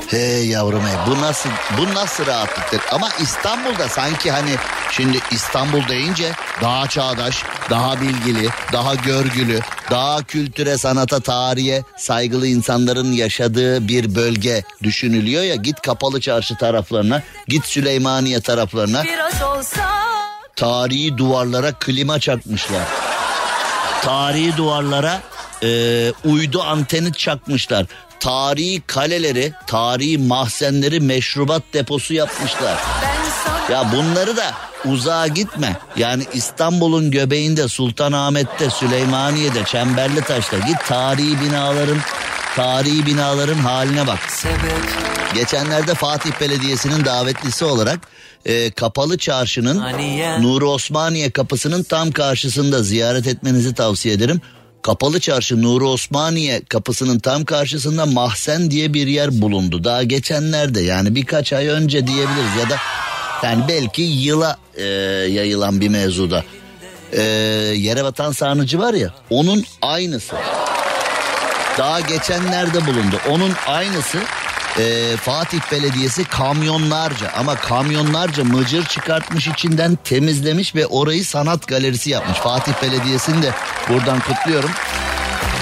Hey yavrum hey bu nasıl bu nasıl rahatlıktır ama İstanbul'da sanki hani şimdi İstanbul deyince daha çağdaş, daha bilgili, daha görgülü, daha kültüre, sanata, tarihe saygılı insanların yaşadığı bir bölge düşünülüyor ya git Kapalı Çarşı taraflarına, git Süleymaniye taraflarına tarihi duvarlara klima çakmışlar. Tarihi duvarlara e, uydu anteni çakmışlar. Tarihi kaleleri, tarihi mahzenleri meşrubat deposu yapmışlar. Ya bunları da uzağa gitme. Yani İstanbul'un göbeğinde, Sultanahmet'te, Süleymaniye'de, Çemberlitaş'ta git tarihi binaların tarihi binaların haline bak. Geçenlerde Fatih Belediyesi'nin davetlisi olarak e, Kapalı Çarşı'nın Nuri Osmaniye kapısının tam karşısında ziyaret etmenizi tavsiye ederim. Kapalı Çarşı Nuri Osmaniye kapısının tam karşısında Mahzen diye bir yer bulundu. Daha geçenlerde yani birkaç ay önce diyebiliriz ya da yani belki yıla e, yayılan bir mevzuda. E, yere batan sarnıcı var ya onun aynısı. Daha geçenlerde bulundu. Onun aynısı e, Fatih Belediyesi kamyonlarca ama kamyonlarca mıcır çıkartmış içinden temizlemiş ve orayı sanat galerisi yapmış. Fatih Belediyesi'ni de buradan kutluyorum.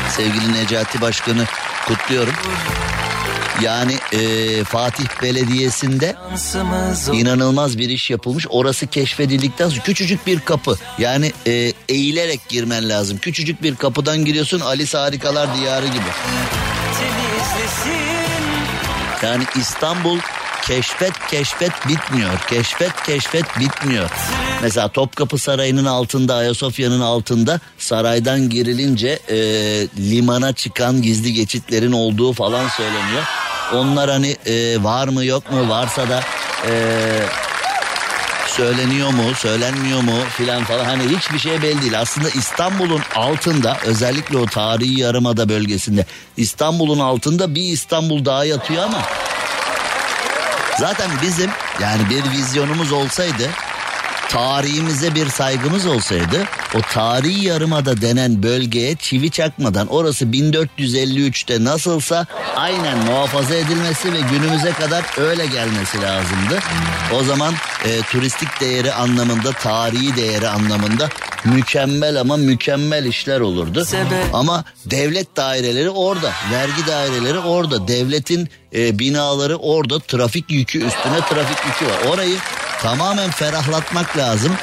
Sevgili Necati Başkanı kutluyorum. Yani e, Fatih Belediyesi'nde inanılmaz bir iş yapılmış. Orası keşfedildikten sonra küçücük bir kapı. Yani e, eğilerek girmen lazım. Küçücük bir kapıdan giriyorsun Alice Harikalar Diyarı gibi. Yani İstanbul keşfet keşfet bitmiyor. Keşfet keşfet bitmiyor. Mesela Topkapı Sarayı'nın altında Ayasofya'nın altında saraydan girilince e, limana çıkan gizli geçitlerin olduğu falan söyleniyor. Onlar hani e, var mı yok mu varsa da e, söyleniyor mu söylenmiyor mu filan falan hani hiçbir şey belli değil. Aslında İstanbul'un altında özellikle o tarihi yarımada bölgesinde İstanbul'un altında bir İstanbul daha yatıyor ama zaten bizim yani bir vizyonumuz olsaydı tarihimize bir saygımız olsaydı o tarihi yarımada denen bölgeye çivi çakmadan orası 1453'te nasılsa aynen muhafaza edilmesi ve günümüze kadar öyle gelmesi lazımdı. O zaman e, turistik değeri anlamında tarihi değeri anlamında mükemmel ama mükemmel işler olurdu. Ama devlet daireleri orada, vergi daireleri orada, devletin e, binaları orada, trafik yükü üstüne trafik yükü var. Orayı tamamen ferahlatmak lazım.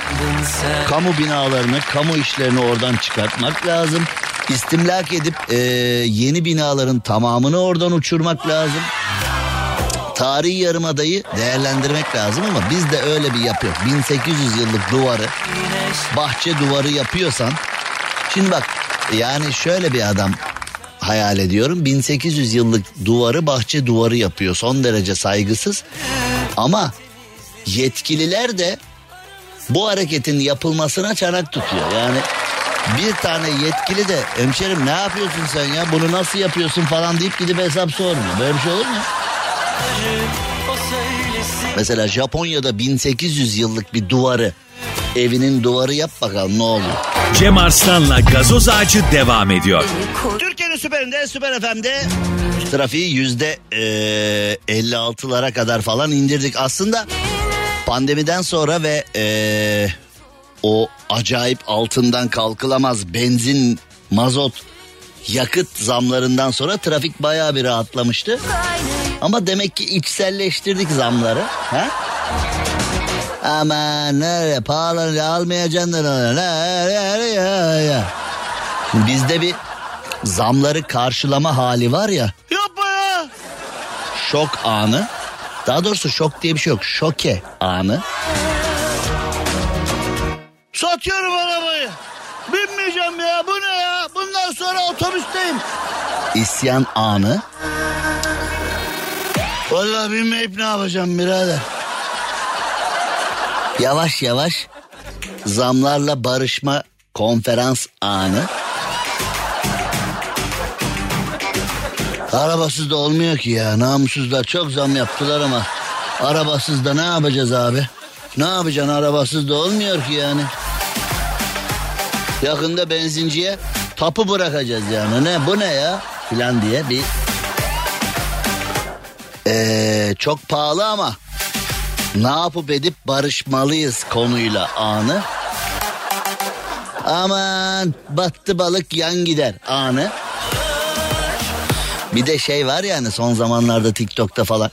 Kamu binalarını, kamu işlerini oradan çıkartmak lazım. İstimlak edip e, yeni binaların tamamını oradan uçurmak lazım. Tarihi yarımadayı değerlendirmek lazım ama biz de öyle bir yapıyor. 1800 yıllık duvarı, bahçe duvarı yapıyorsan... Şimdi bak yani şöyle bir adam hayal ediyorum. 1800 yıllık duvarı bahçe duvarı yapıyor. Son derece saygısız. Ama yetkililer de bu hareketin yapılmasına çanak tutuyor. Yani bir tane yetkili de hemşerim ne yapıyorsun sen ya bunu nasıl yapıyorsun falan deyip gidip hesap sormuyor. Böyle bir şey olur mu? Mesela Japonya'da 1800 yıllık bir duvarı evinin duvarı yap bakalım ne oluyor. Cem Arslan'la gazoz ağacı devam ediyor. Türkiye'nin süperinde süper FM'de trafiği yüzde eee, 56'lara kadar falan indirdik. Aslında pandemiden sonra ve eee, o acayip altından kalkılamaz benzin, mazot, yakıt zamlarından sonra trafik bayağı bir rahatlamıştı. Ama demek ki içselleştirdik zamları. Ha? Ama nereye pahalı almayacaksın da Bizde bir zamları karşılama hali var ya. Yapma ya. Şok anı. Daha doğrusu şok diye bir şey yok. Şoke anı. Satıyorum arabayı. Binmeyeceğim ya. Bu ne ya? Bundan sonra otobüsteyim. İsyan anı. Vallahi binmeyip ne yapacağım birader? Yavaş yavaş zamlarla barışma konferans anı. Arabasız da olmuyor ki ya. Namussuzlar çok zam yaptılar ama arabasız da ne yapacağız abi? Ne yapacaksın arabasız da olmuyor ki yani. Yakında benzinciye tapu bırakacağız yani. Ne bu ne ya? Filan diye bir ee, çok pahalı ama ne yapıp edip barışmalıyız konuyla anı. Aman battı balık yan gider anı. Bir de şey var yani son zamanlarda TikTok'ta falan.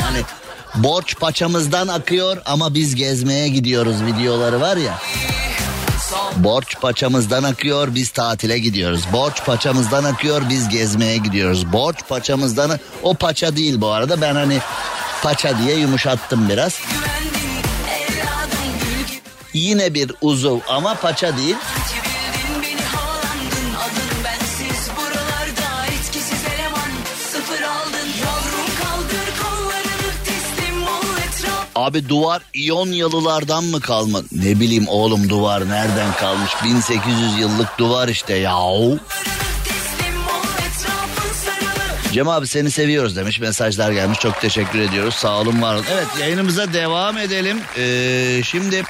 Hani borç paçamızdan akıyor ama biz gezmeye gidiyoruz videoları var ya. Borç paçamızdan akıyor biz tatile gidiyoruz. Borç paçamızdan akıyor biz gezmeye gidiyoruz. Borç paçamızdan o paça değil bu arada ben hani paça diye yumuşattım biraz. Yine bir uzuv ama paça değil. Abi duvar İyonyalılardan mı kalma? Ne bileyim oğlum duvar nereden kalmış? 1800 yıllık duvar işte yahu. Cem abi seni seviyoruz demiş mesajlar gelmiş çok teşekkür ediyoruz sağ olun var olun. Evet yayınımıza devam edelim ee, şimdi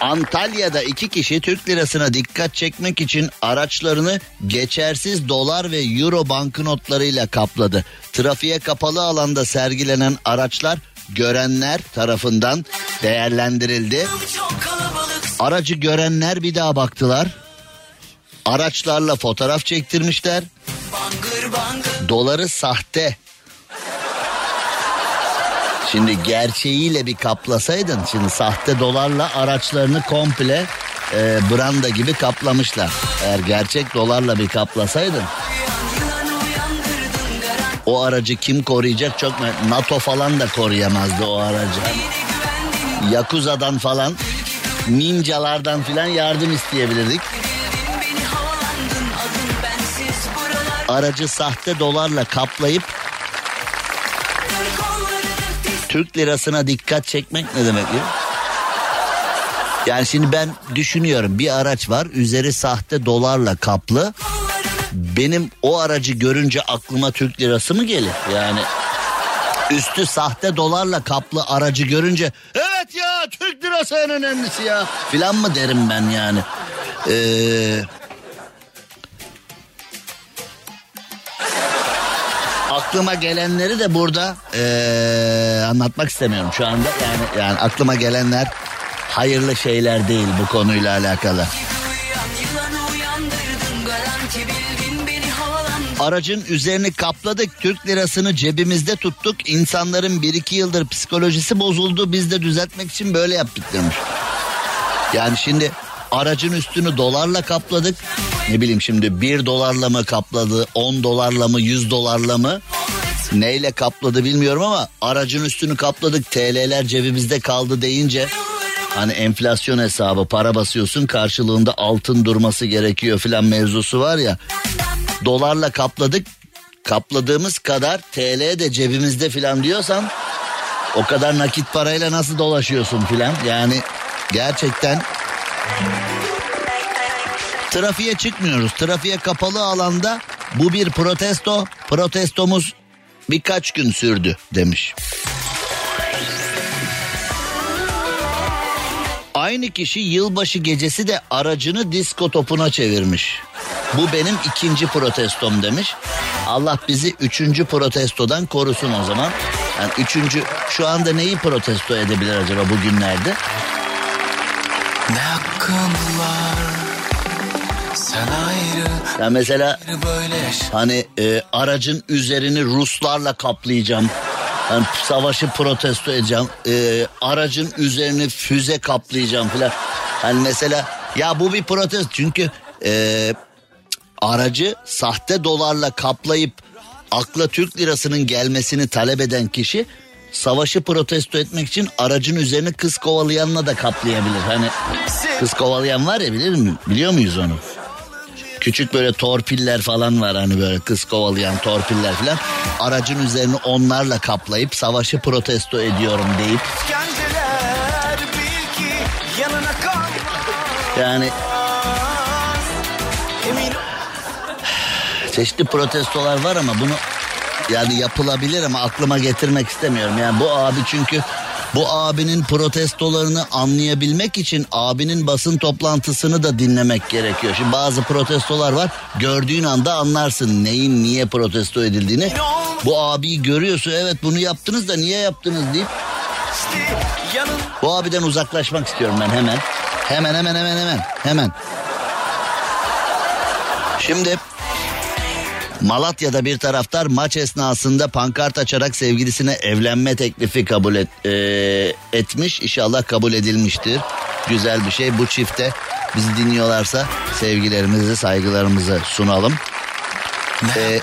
Antalya'da iki kişi Türk lirasına dikkat çekmek için araçlarını geçersiz dolar ve euro banknotlarıyla kapladı. Trafiğe kapalı alanda sergilenen araçlar görenler tarafından değerlendirildi. Aracı görenler bir daha baktılar. Araçlarla fotoğraf çektirmişler. Doları sahte Şimdi gerçeğiyle bir kaplasaydın şimdi sahte dolarla araçlarını komple e, branda gibi kaplamışlar. Eğer gerçek dolarla bir kaplasaydın o aracı kim koruyacak çok mu? NATO falan da koruyamazdı o aracı. Yakuza'dan falan ninjalardan falan yardım isteyebilirdik. Aracı sahte dolarla kaplayıp Türk lirasına dikkat çekmek ne demek ya? Yani şimdi ben düşünüyorum bir araç var üzeri sahte dolarla kaplı. Benim o aracı görünce aklıma Türk lirası mı gelir? Yani üstü sahte dolarla kaplı aracı görünce evet ya Türk lirası en önemlisi ya filan mı derim ben yani. Eee aklıma gelenleri de burada ee, anlatmak istemiyorum şu anda. Yani yani aklıma gelenler hayırlı şeyler değil bu konuyla alakalı. Aracın üzerini kapladık, Türk lirasını cebimizde tuttuk. İnsanların bir iki yıldır psikolojisi bozuldu. Biz de düzeltmek için böyle yaptık demiş. Yani şimdi aracın üstünü dolarla kapladık. Ne bileyim şimdi bir dolarla mı kapladı, on dolarla mı, yüz dolarla mı? Neyle kapladı bilmiyorum ama aracın üstünü kapladık TL'ler cebimizde kaldı deyince hani enflasyon hesabı para basıyorsun karşılığında altın durması gerekiyor filan mevzusu var ya. Dolarla kapladık kapladığımız kadar TL de cebimizde filan diyorsan o kadar nakit parayla nasıl dolaşıyorsun filan yani gerçekten trafiğe çıkmıyoruz. Trafiğe kapalı alanda bu bir protesto. Protestomuz birkaç gün sürdü demiş. Aynı kişi yılbaşı gecesi de aracını disko topuna çevirmiş. Bu benim ikinci protestom demiş. Allah bizi üçüncü protestodan korusun o zaman. Yani üçüncü şu anda neyi protesto edebilir acaba bugünlerde? Ne hakkın var Sen ayrı Ya mesela hani e, aracın üzerini Ruslarla kaplayacağım. Yani savaşı protesto edeceğim. E, aracın üzerini füze kaplayacağım filan. Hani mesela ya bu bir protesto çünkü e, aracı sahte dolarla kaplayıp akla Türk lirasının gelmesini talep eden kişi savaşı protesto etmek için aracın üzerine kız kovalayanla da kaplayabilir. Hani kız kovalayan var ya bilir mi? Biliyor muyuz onu? Küçük böyle torpiller falan var hani böyle kız kovalayan torpiller falan. Aracın üzerini onlarla kaplayıp savaşı protesto ediyorum deyip yani çeşitli protestolar var ama bunu yani yapılabilir ama aklıma getirmek istemiyorum. Yani bu abi çünkü bu abinin protestolarını anlayabilmek için abinin basın toplantısını da dinlemek gerekiyor. Şimdi bazı protestolar var gördüğün anda anlarsın neyin niye protesto edildiğini. Bu abiyi görüyorsun evet bunu yaptınız da niye yaptınız deyip bu abiden uzaklaşmak istiyorum ben hemen. Hemen hemen hemen hemen hemen. Şimdi Malatya'da bir taraftar maç esnasında pankart açarak sevgilisine evlenme teklifi kabul et, e, etmiş. İnşallah kabul edilmiştir. Güzel bir şey. Bu çifte bizi dinliyorlarsa sevgilerimizi, saygılarımızı sunalım. E,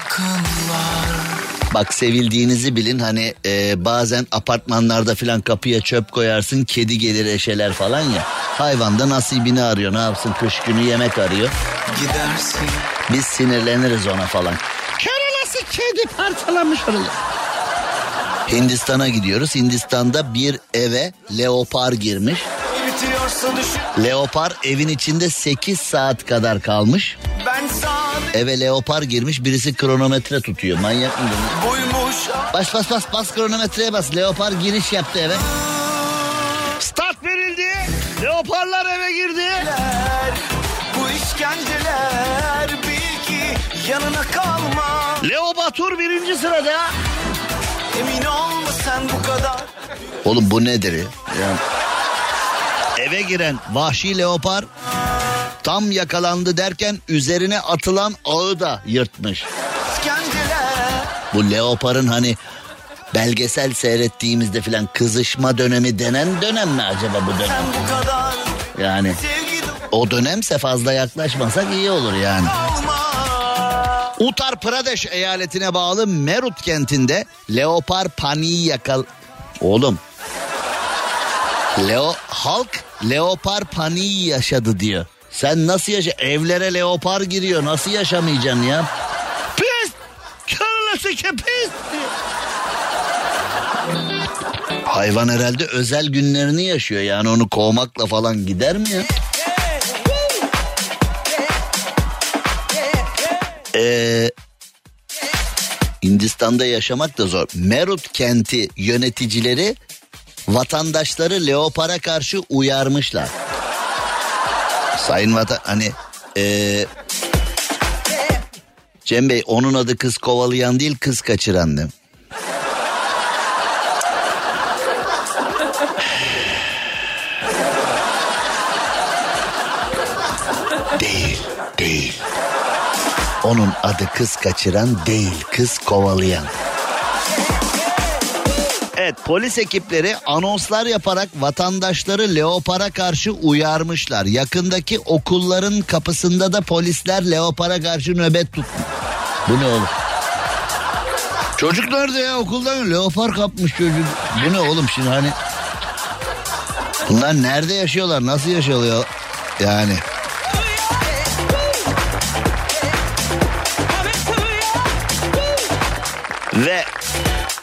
Bak sevildiğinizi bilin hani e, bazen apartmanlarda filan kapıya çöp koyarsın kedi gelir eşeler falan ya. Hayvan da nasibini arıyor ne yapsın kış günü yemek arıyor. gidersin Biz sinirleniriz ona falan. Keralası kedi parçalamış orayı. Hindistan'a gidiyoruz. Hindistan'da bir eve leopar girmiş. Bitiriyorsa düşün Leopar evin içinde 8 saat kadar kalmış. Eve leopar girmiş birisi kronometre tutuyor. Manyak mı Bas bas bas bas kronometreye bas. Leopar giriş yaptı eve. Start verildi. Leoparlar eve yanına kalma Leo Batur birinci sırada. Emin olma sen bu kadar Oğlum bu nedir ya? Yani eve giren vahşi leopar tam yakalandı derken üzerine atılan ağı da yırtmış. Bu leoparın hani belgesel seyrettiğimizde filan kızışma dönemi denen dönem mi acaba bu dönem? Yani o dönemse fazla yaklaşmasak iyi olur yani. Uttar Pradesh eyaletine bağlı Merut kentinde leopar paniği yakal... Oğlum. Leo halk leopar paniği yaşadı diyor. Sen nasıl yaşa? Evlere leopar giriyor. Nasıl yaşamayacaksın ya? Pis! Körlesi pis! diyor. Hayvan herhalde özel günlerini yaşıyor. Yani onu kovmakla falan gider mi ya? Hindistan'da yaşamak da zor. Merut kenti yöneticileri vatandaşları leopara karşı uyarmışlar. Sayın vatan hani ee, Cem Bey onun adı kız kovalayan değil kız kaçıran değil Onun adı kız kaçıran değil, kız kovalayan. Evet polis ekipleri anonslar yaparak vatandaşları leopara karşı uyarmışlar. Yakındaki okulların kapısında da polisler leopara karşı nöbet tutmuş. Bu ne oğlum? Çocuk nerede ya okuldan leopar kapmış çocuk. Bu ne oğlum şimdi hani? Bunlar nerede yaşıyorlar nasıl yaşıyorlar yani? Ve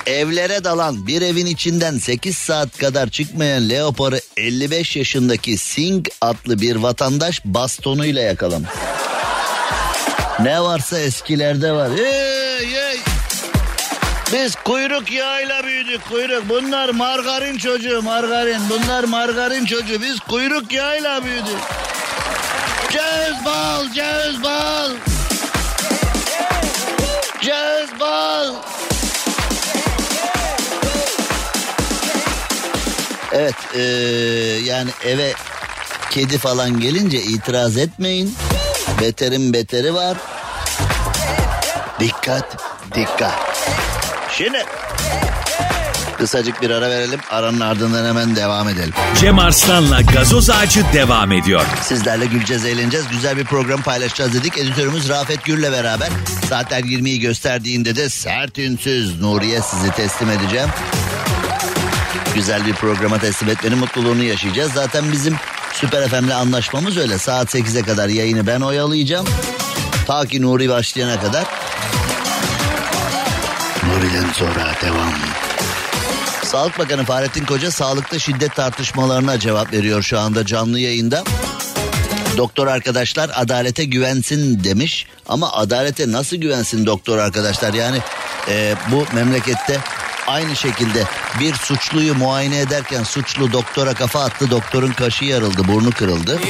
evlere dalan bir evin içinden 8 saat kadar çıkmayan leoparı 55 yaşındaki Singh adlı bir vatandaş bastonuyla yakalamış. Ne varsa eskilerde var. Hey, hey. Biz kuyruk yağıyla büyüdük kuyruk. Bunlar margarin çocuğu margarin. Bunlar margarin çocuğu. Biz kuyruk yağıyla büyüdük. Ceviz bal, ceviz bal. Just ball. Evet ee, yani eve kedi falan gelince itiraz etmeyin. Beterin beteri var. Dikkat dikkat. Şimdi kısacık bir ara verelim. Aranın ardından hemen devam edelim. Cem Arslan'la gazoz ağacı devam ediyor. Sizlerle güleceğiz, eğleneceğiz. Güzel bir program paylaşacağız dedik. Editörümüz Rafet Gül'le beraber. Saatler 20'yi gösterdiğinde de sert ünsüz Nuriye sizi teslim edeceğim. Güzel bir programa teslim etmenin mutluluğunu yaşayacağız. Zaten bizim Süper FM'le anlaşmamız öyle. Saat 8'e kadar yayını ben oyalayacağım. Ta ki Nuri başlayana kadar. Nuri'den sonra devam. Sağlık Bakanı Fahrettin Koca sağlıkta şiddet tartışmalarına cevap veriyor şu anda canlı yayında. Doktor arkadaşlar adalete güvensin demiş ama adalete nasıl güvensin doktor arkadaşlar yani e, bu memlekette aynı şekilde bir suçluyu muayene ederken suçlu doktora kafa attı doktorun kaşı yarıldı burnu kırıldı.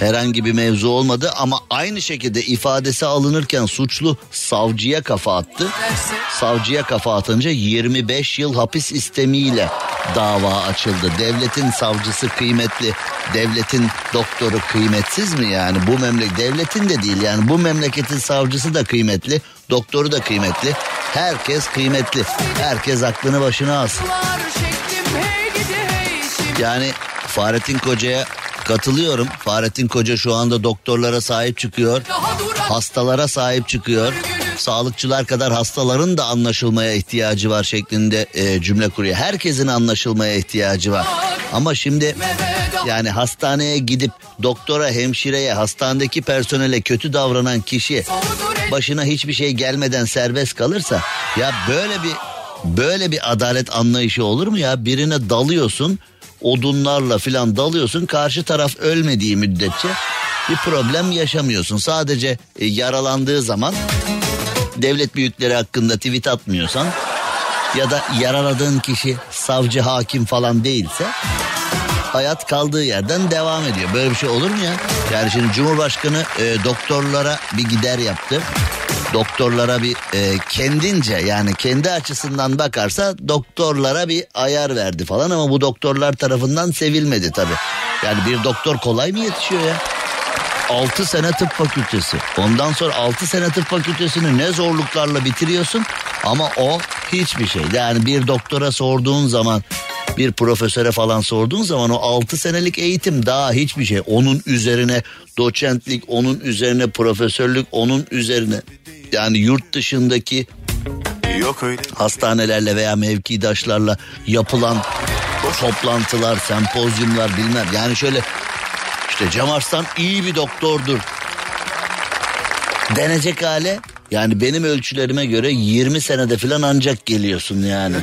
Herhangi bir mevzu olmadı ama aynı şekilde ifadesi alınırken suçlu savcıya kafa attı. Savcıya kafa atınca 25 yıl hapis istemiyle dava açıldı. Devletin savcısı kıymetli, devletin doktoru kıymetsiz mi yani? Bu memleket devletin de değil yani bu memleketin savcısı da kıymetli, doktoru da kıymetli. Herkes kıymetli. Herkes aklını başına alsın. Yani Fahrettin Koca'ya katılıyorum. Fahrettin Koca şu anda doktorlara sahip çıkıyor. Hastalara sahip çıkıyor. Sağlıkçılar kadar hastaların da anlaşılmaya ihtiyacı var şeklinde e, cümle kuruyor. Herkesin anlaşılmaya ihtiyacı var. Ama şimdi yani hastaneye gidip doktora, hemşireye, hastanedeki personele kötü davranan kişi başına hiçbir şey gelmeden serbest kalırsa ya böyle bir böyle bir adalet anlayışı olur mu ya? Birine dalıyorsun, odunlarla filan dalıyorsun. Karşı taraf ölmediği müddetçe bir problem yaşamıyorsun. Sadece e, yaralandığı zaman devlet büyükleri hakkında tweet atmıyorsan ya da yaraladığın kişi savcı, hakim falan değilse hayat kaldığı yerden devam ediyor. Böyle bir şey olur mu ya? Yani şimdi Cumhurbaşkanı e, doktorlara bir gider yaptı. Doktorlara bir e, kendince yani kendi açısından bakarsa doktorlara bir ayar verdi falan ama bu doktorlar tarafından sevilmedi tabii. Yani bir doktor kolay mı yetişiyor ya? 6 sene tıp fakültesi. Ondan sonra 6 sene tıp fakültesini ne zorluklarla bitiriyorsun ama o hiçbir şey. Yani bir doktora sorduğun zaman bir profesöre falan sorduğun zaman o 6 senelik eğitim daha hiçbir şey. Onun üzerine doçentlik, onun üzerine profesörlük, onun üzerine yani yurt dışındaki Yok öyle. hastanelerle veya mevkidaşlarla yapılan toplantılar, sempozyumlar bilmem. Yani şöyle işte Cem Arslan iyi bir doktordur. Denecek hale yani benim ölçülerime göre 20 senede falan ancak geliyorsun yani.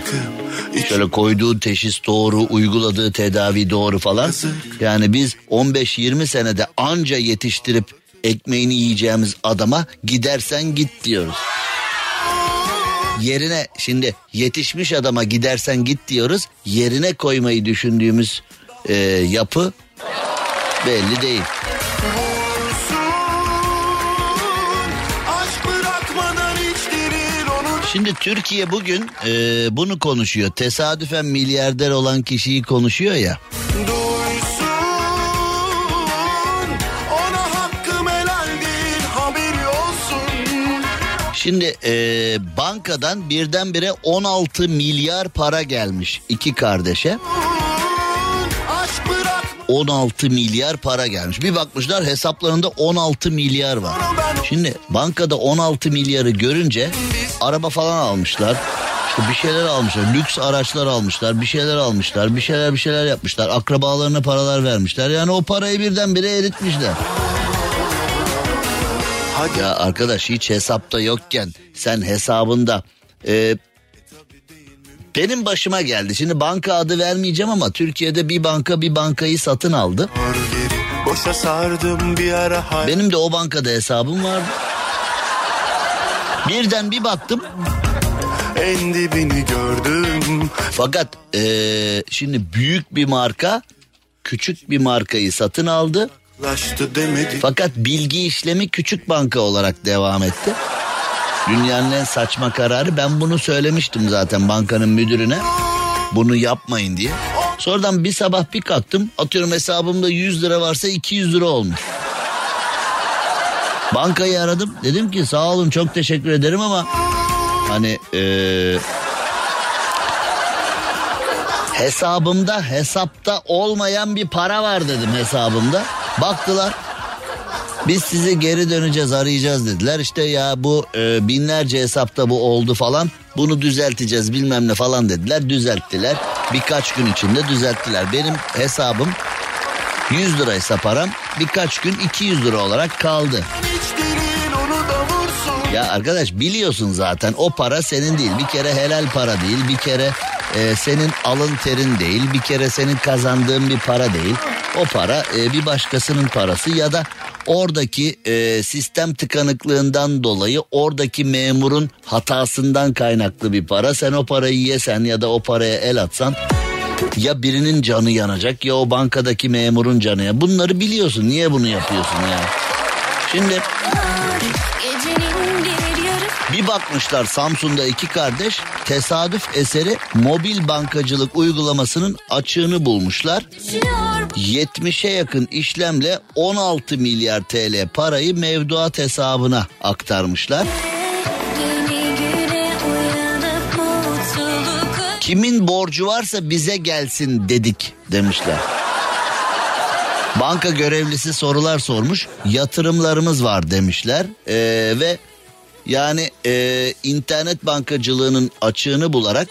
Şöyle koyduğu teşhis doğru, uyguladığı tedavi doğru falan. Yani biz 15-20 senede anca yetiştirip ekmeğini yiyeceğimiz adama gidersen git diyoruz. Yerine şimdi yetişmiş adama gidersen git diyoruz. Yerine koymayı düşündüğümüz e, yapı belli değil. Şimdi Türkiye bugün e, bunu konuşuyor. Tesadüfen milyarder olan kişiyi konuşuyor ya. Şimdi e, bankadan birdenbire 16 milyar para gelmiş iki kardeşe. Aşk bırak 16 milyar para gelmiş. Bir bakmışlar hesaplarında 16 milyar var. Şimdi bankada 16 milyarı görünce araba falan almışlar. İşte bir şeyler almışlar. Lüks araçlar almışlar. Bir şeyler almışlar. Bir şeyler bir şeyler yapmışlar. Akrabalarına paralar vermişler. Yani o parayı birdenbire eritmişler. Ya arkadaş hiç hesapta yokken sen hesabında e, benim başıma geldi. Şimdi banka adı vermeyeceğim ama Türkiye'de bir banka bir bankayı satın aldı. Var geri boşa sardım bir ara hay. Benim de o bankada hesabım vardı. Birden bir baktım. En dibini gördüm. Fakat eee, şimdi büyük bir marka küçük bir markayı satın aldı. Fakat bilgi işlemi küçük banka olarak devam etti. Dünyanın en saçma kararı ben bunu söylemiştim zaten bankanın müdürüne. bunu yapmayın diye. Sonradan bir sabah bir kalktım atıyorum hesabımda 100 lira varsa 200 lira olmuş. Bankayı aradım dedim ki sağ olun çok teşekkür ederim ama hani eee hesabımda hesapta olmayan bir para var dedim hesabımda. Baktılar biz sizi geri döneceğiz arayacağız dediler. İşte ya bu e, binlerce hesapta bu oldu falan. Bunu düzelteceğiz bilmem ne falan dediler. Düzelttiler. Birkaç gün içinde düzelttiler. Benim hesabım 100 liraysa param birkaç gün 200 lira olarak kaldı. Ya arkadaş biliyorsun zaten o para senin değil. Bir kere helal para değil. Bir kere e, senin alın terin değil. Bir kere senin kazandığın bir para değil. O para e, bir başkasının parası ya da oradaki e, sistem tıkanıklığından dolayı oradaki memurun hatasından kaynaklı bir para. Sen o parayı yesen ya da o paraya el atsan ya birinin canı yanacak ya o bankadaki memurun canı ya. Bunları biliyorsun. Niye bunu yapıyorsun ya? Şimdi bir bakmışlar Samsun'da iki kardeş tesadüf eseri mobil bankacılık uygulamasının açığını bulmuşlar. düşüyor 70'e yakın işlemle 16 milyar TL parayı mevduat hesabına aktarmışlar. Kimin borcu varsa bize gelsin dedik demişler. Banka görevlisi sorular sormuş. Yatırımlarımız var demişler. Ee, ve yani e, internet bankacılığının açığını bularak.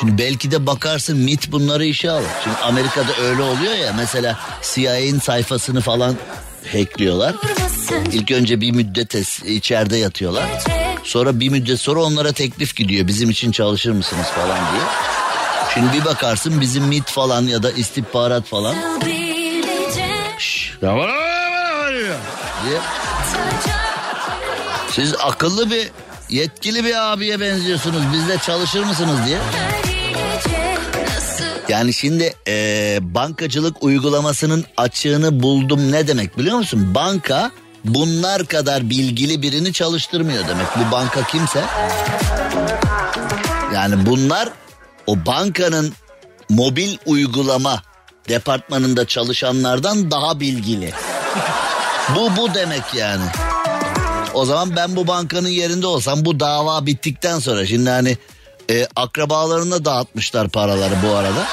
Şimdi belki de bakarsın MIT bunları işe alır. Şimdi Amerika'da öyle oluyor ya mesela CIA'nin sayfasını falan hackliyorlar. İlk önce bir müddet içeride yatıyorlar. Sonra bir müddet sonra onlara teklif gidiyor. Bizim için çalışır mısınız falan diye. Şimdi bir bakarsın bizim MIT falan ya da istihbarat falan. Şşş, diye. Siz akıllı bir yetkili bir abiye benziyorsunuz. Bizde çalışır mısınız diye. Yani şimdi eee, bankacılık uygulamasının açığını buldum ne demek biliyor musun? Banka bunlar kadar bilgili birini çalıştırmıyor demek. Bu banka kimse. Yani bunlar o bankanın mobil uygulama departmanında çalışanlardan daha bilgili. bu bu demek yani. O zaman ben bu bankanın yerinde olsam bu dava bittikten sonra şimdi hani e, akrabalarına dağıtmışlar paraları bu arada.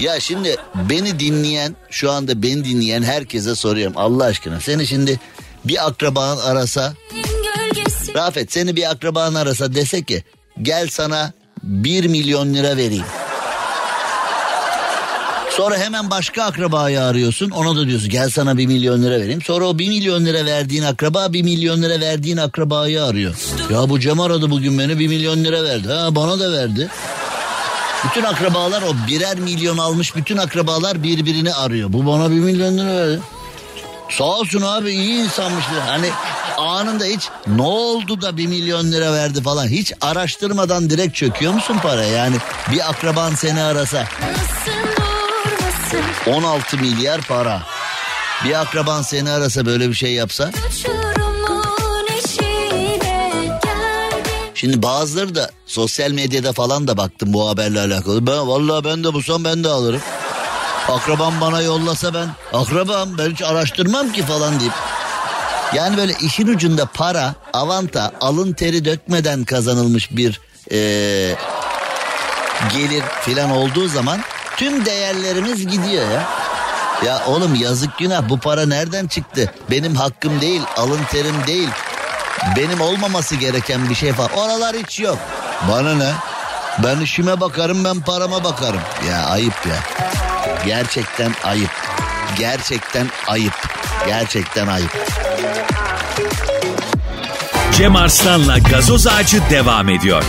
Ya şimdi beni dinleyen şu anda beni dinleyen herkese soruyorum Allah aşkına. Seni şimdi bir akraban arasa Rafet seni bir akraban arasa dese ki gel sana 1 milyon lira vereyim. Sonra hemen başka akrabayı arıyorsun. Ona da diyorsun gel sana 1 milyon lira vereyim. Sonra o 1 milyon lira verdiğin akraba 1 milyon lira verdiğin akrabayı arıyor. Ya bu Cem aradı bugün beni 1 milyon lira verdi. Ha bana da verdi. Bütün akrabalar o birer milyon almış bütün akrabalar birbirini arıyor. Bu bana 1 milyon lira verdi. Sağ olsun abi iyi insanmış. Hani anında hiç ne oldu da bir milyon lira verdi falan. Hiç araştırmadan direkt çöküyor musun para? Yani bir akraban seni arasa nasıl 16 milyar para. Bir akraban seni arasa böyle bir şey yapsa. Şimdi bazıları da sosyal medyada falan da baktım bu haberle alakalı. Ben vallahi ben de bulsam ben de alırım. Akrabam bana yollasa ben akrabam ben hiç araştırmam ki falan deyip. Yani böyle işin ucunda para, avanta, alın teri dökmeden kazanılmış bir eee, gelir filan olduğu zaman tüm değerlerimiz gidiyor ya. Ya oğlum yazık günah bu para nereden çıktı? Benim hakkım değil, alın terim değil. Benim olmaması gereken bir şey falan. Oralar hiç yok. Bana ne? Ben işime bakarım ben parama bakarım. Ya ayıp ya. Gerçekten ayıp. Gerçekten ayıp. Gerçekten ayıp. Cem Arslan'la gazoz ağacı devam ediyor.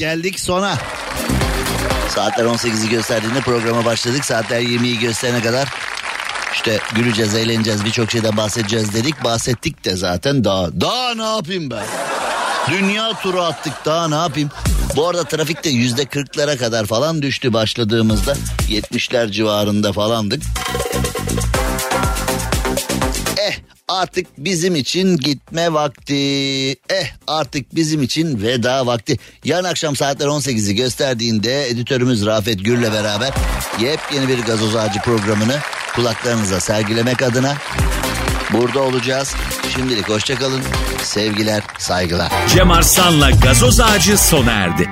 Geldik sona. Saatler 18'i gösterdiğinde programa başladık. Saatler 20'yi gösterene kadar işte güleceğiz, eğleneceğiz, birçok şeyden bahsedeceğiz dedik. Bahsettik de zaten daha. Daha ne yapayım ben? Dünya turu attık daha ne yapayım? Bu arada trafikte yüzde kırklara kadar falan düştü başladığımızda. 70'ler civarında falandık. Artık bizim için gitme vakti. Eh artık bizim için veda vakti. Yarın akşam saatler 18'i gösterdiğinde editörümüz Rafet Gür'le beraber yepyeni bir gazoz ağacı programını kulaklarınıza sergilemek adına burada olacağız. Şimdilik hoşçakalın. Sevgiler, saygılar. Cem Arslan'la gazoz ağacı sona erdi.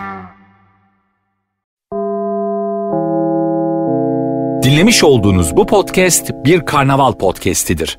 Dinlemiş olduğunuz bu podcast bir karnaval podcastidir.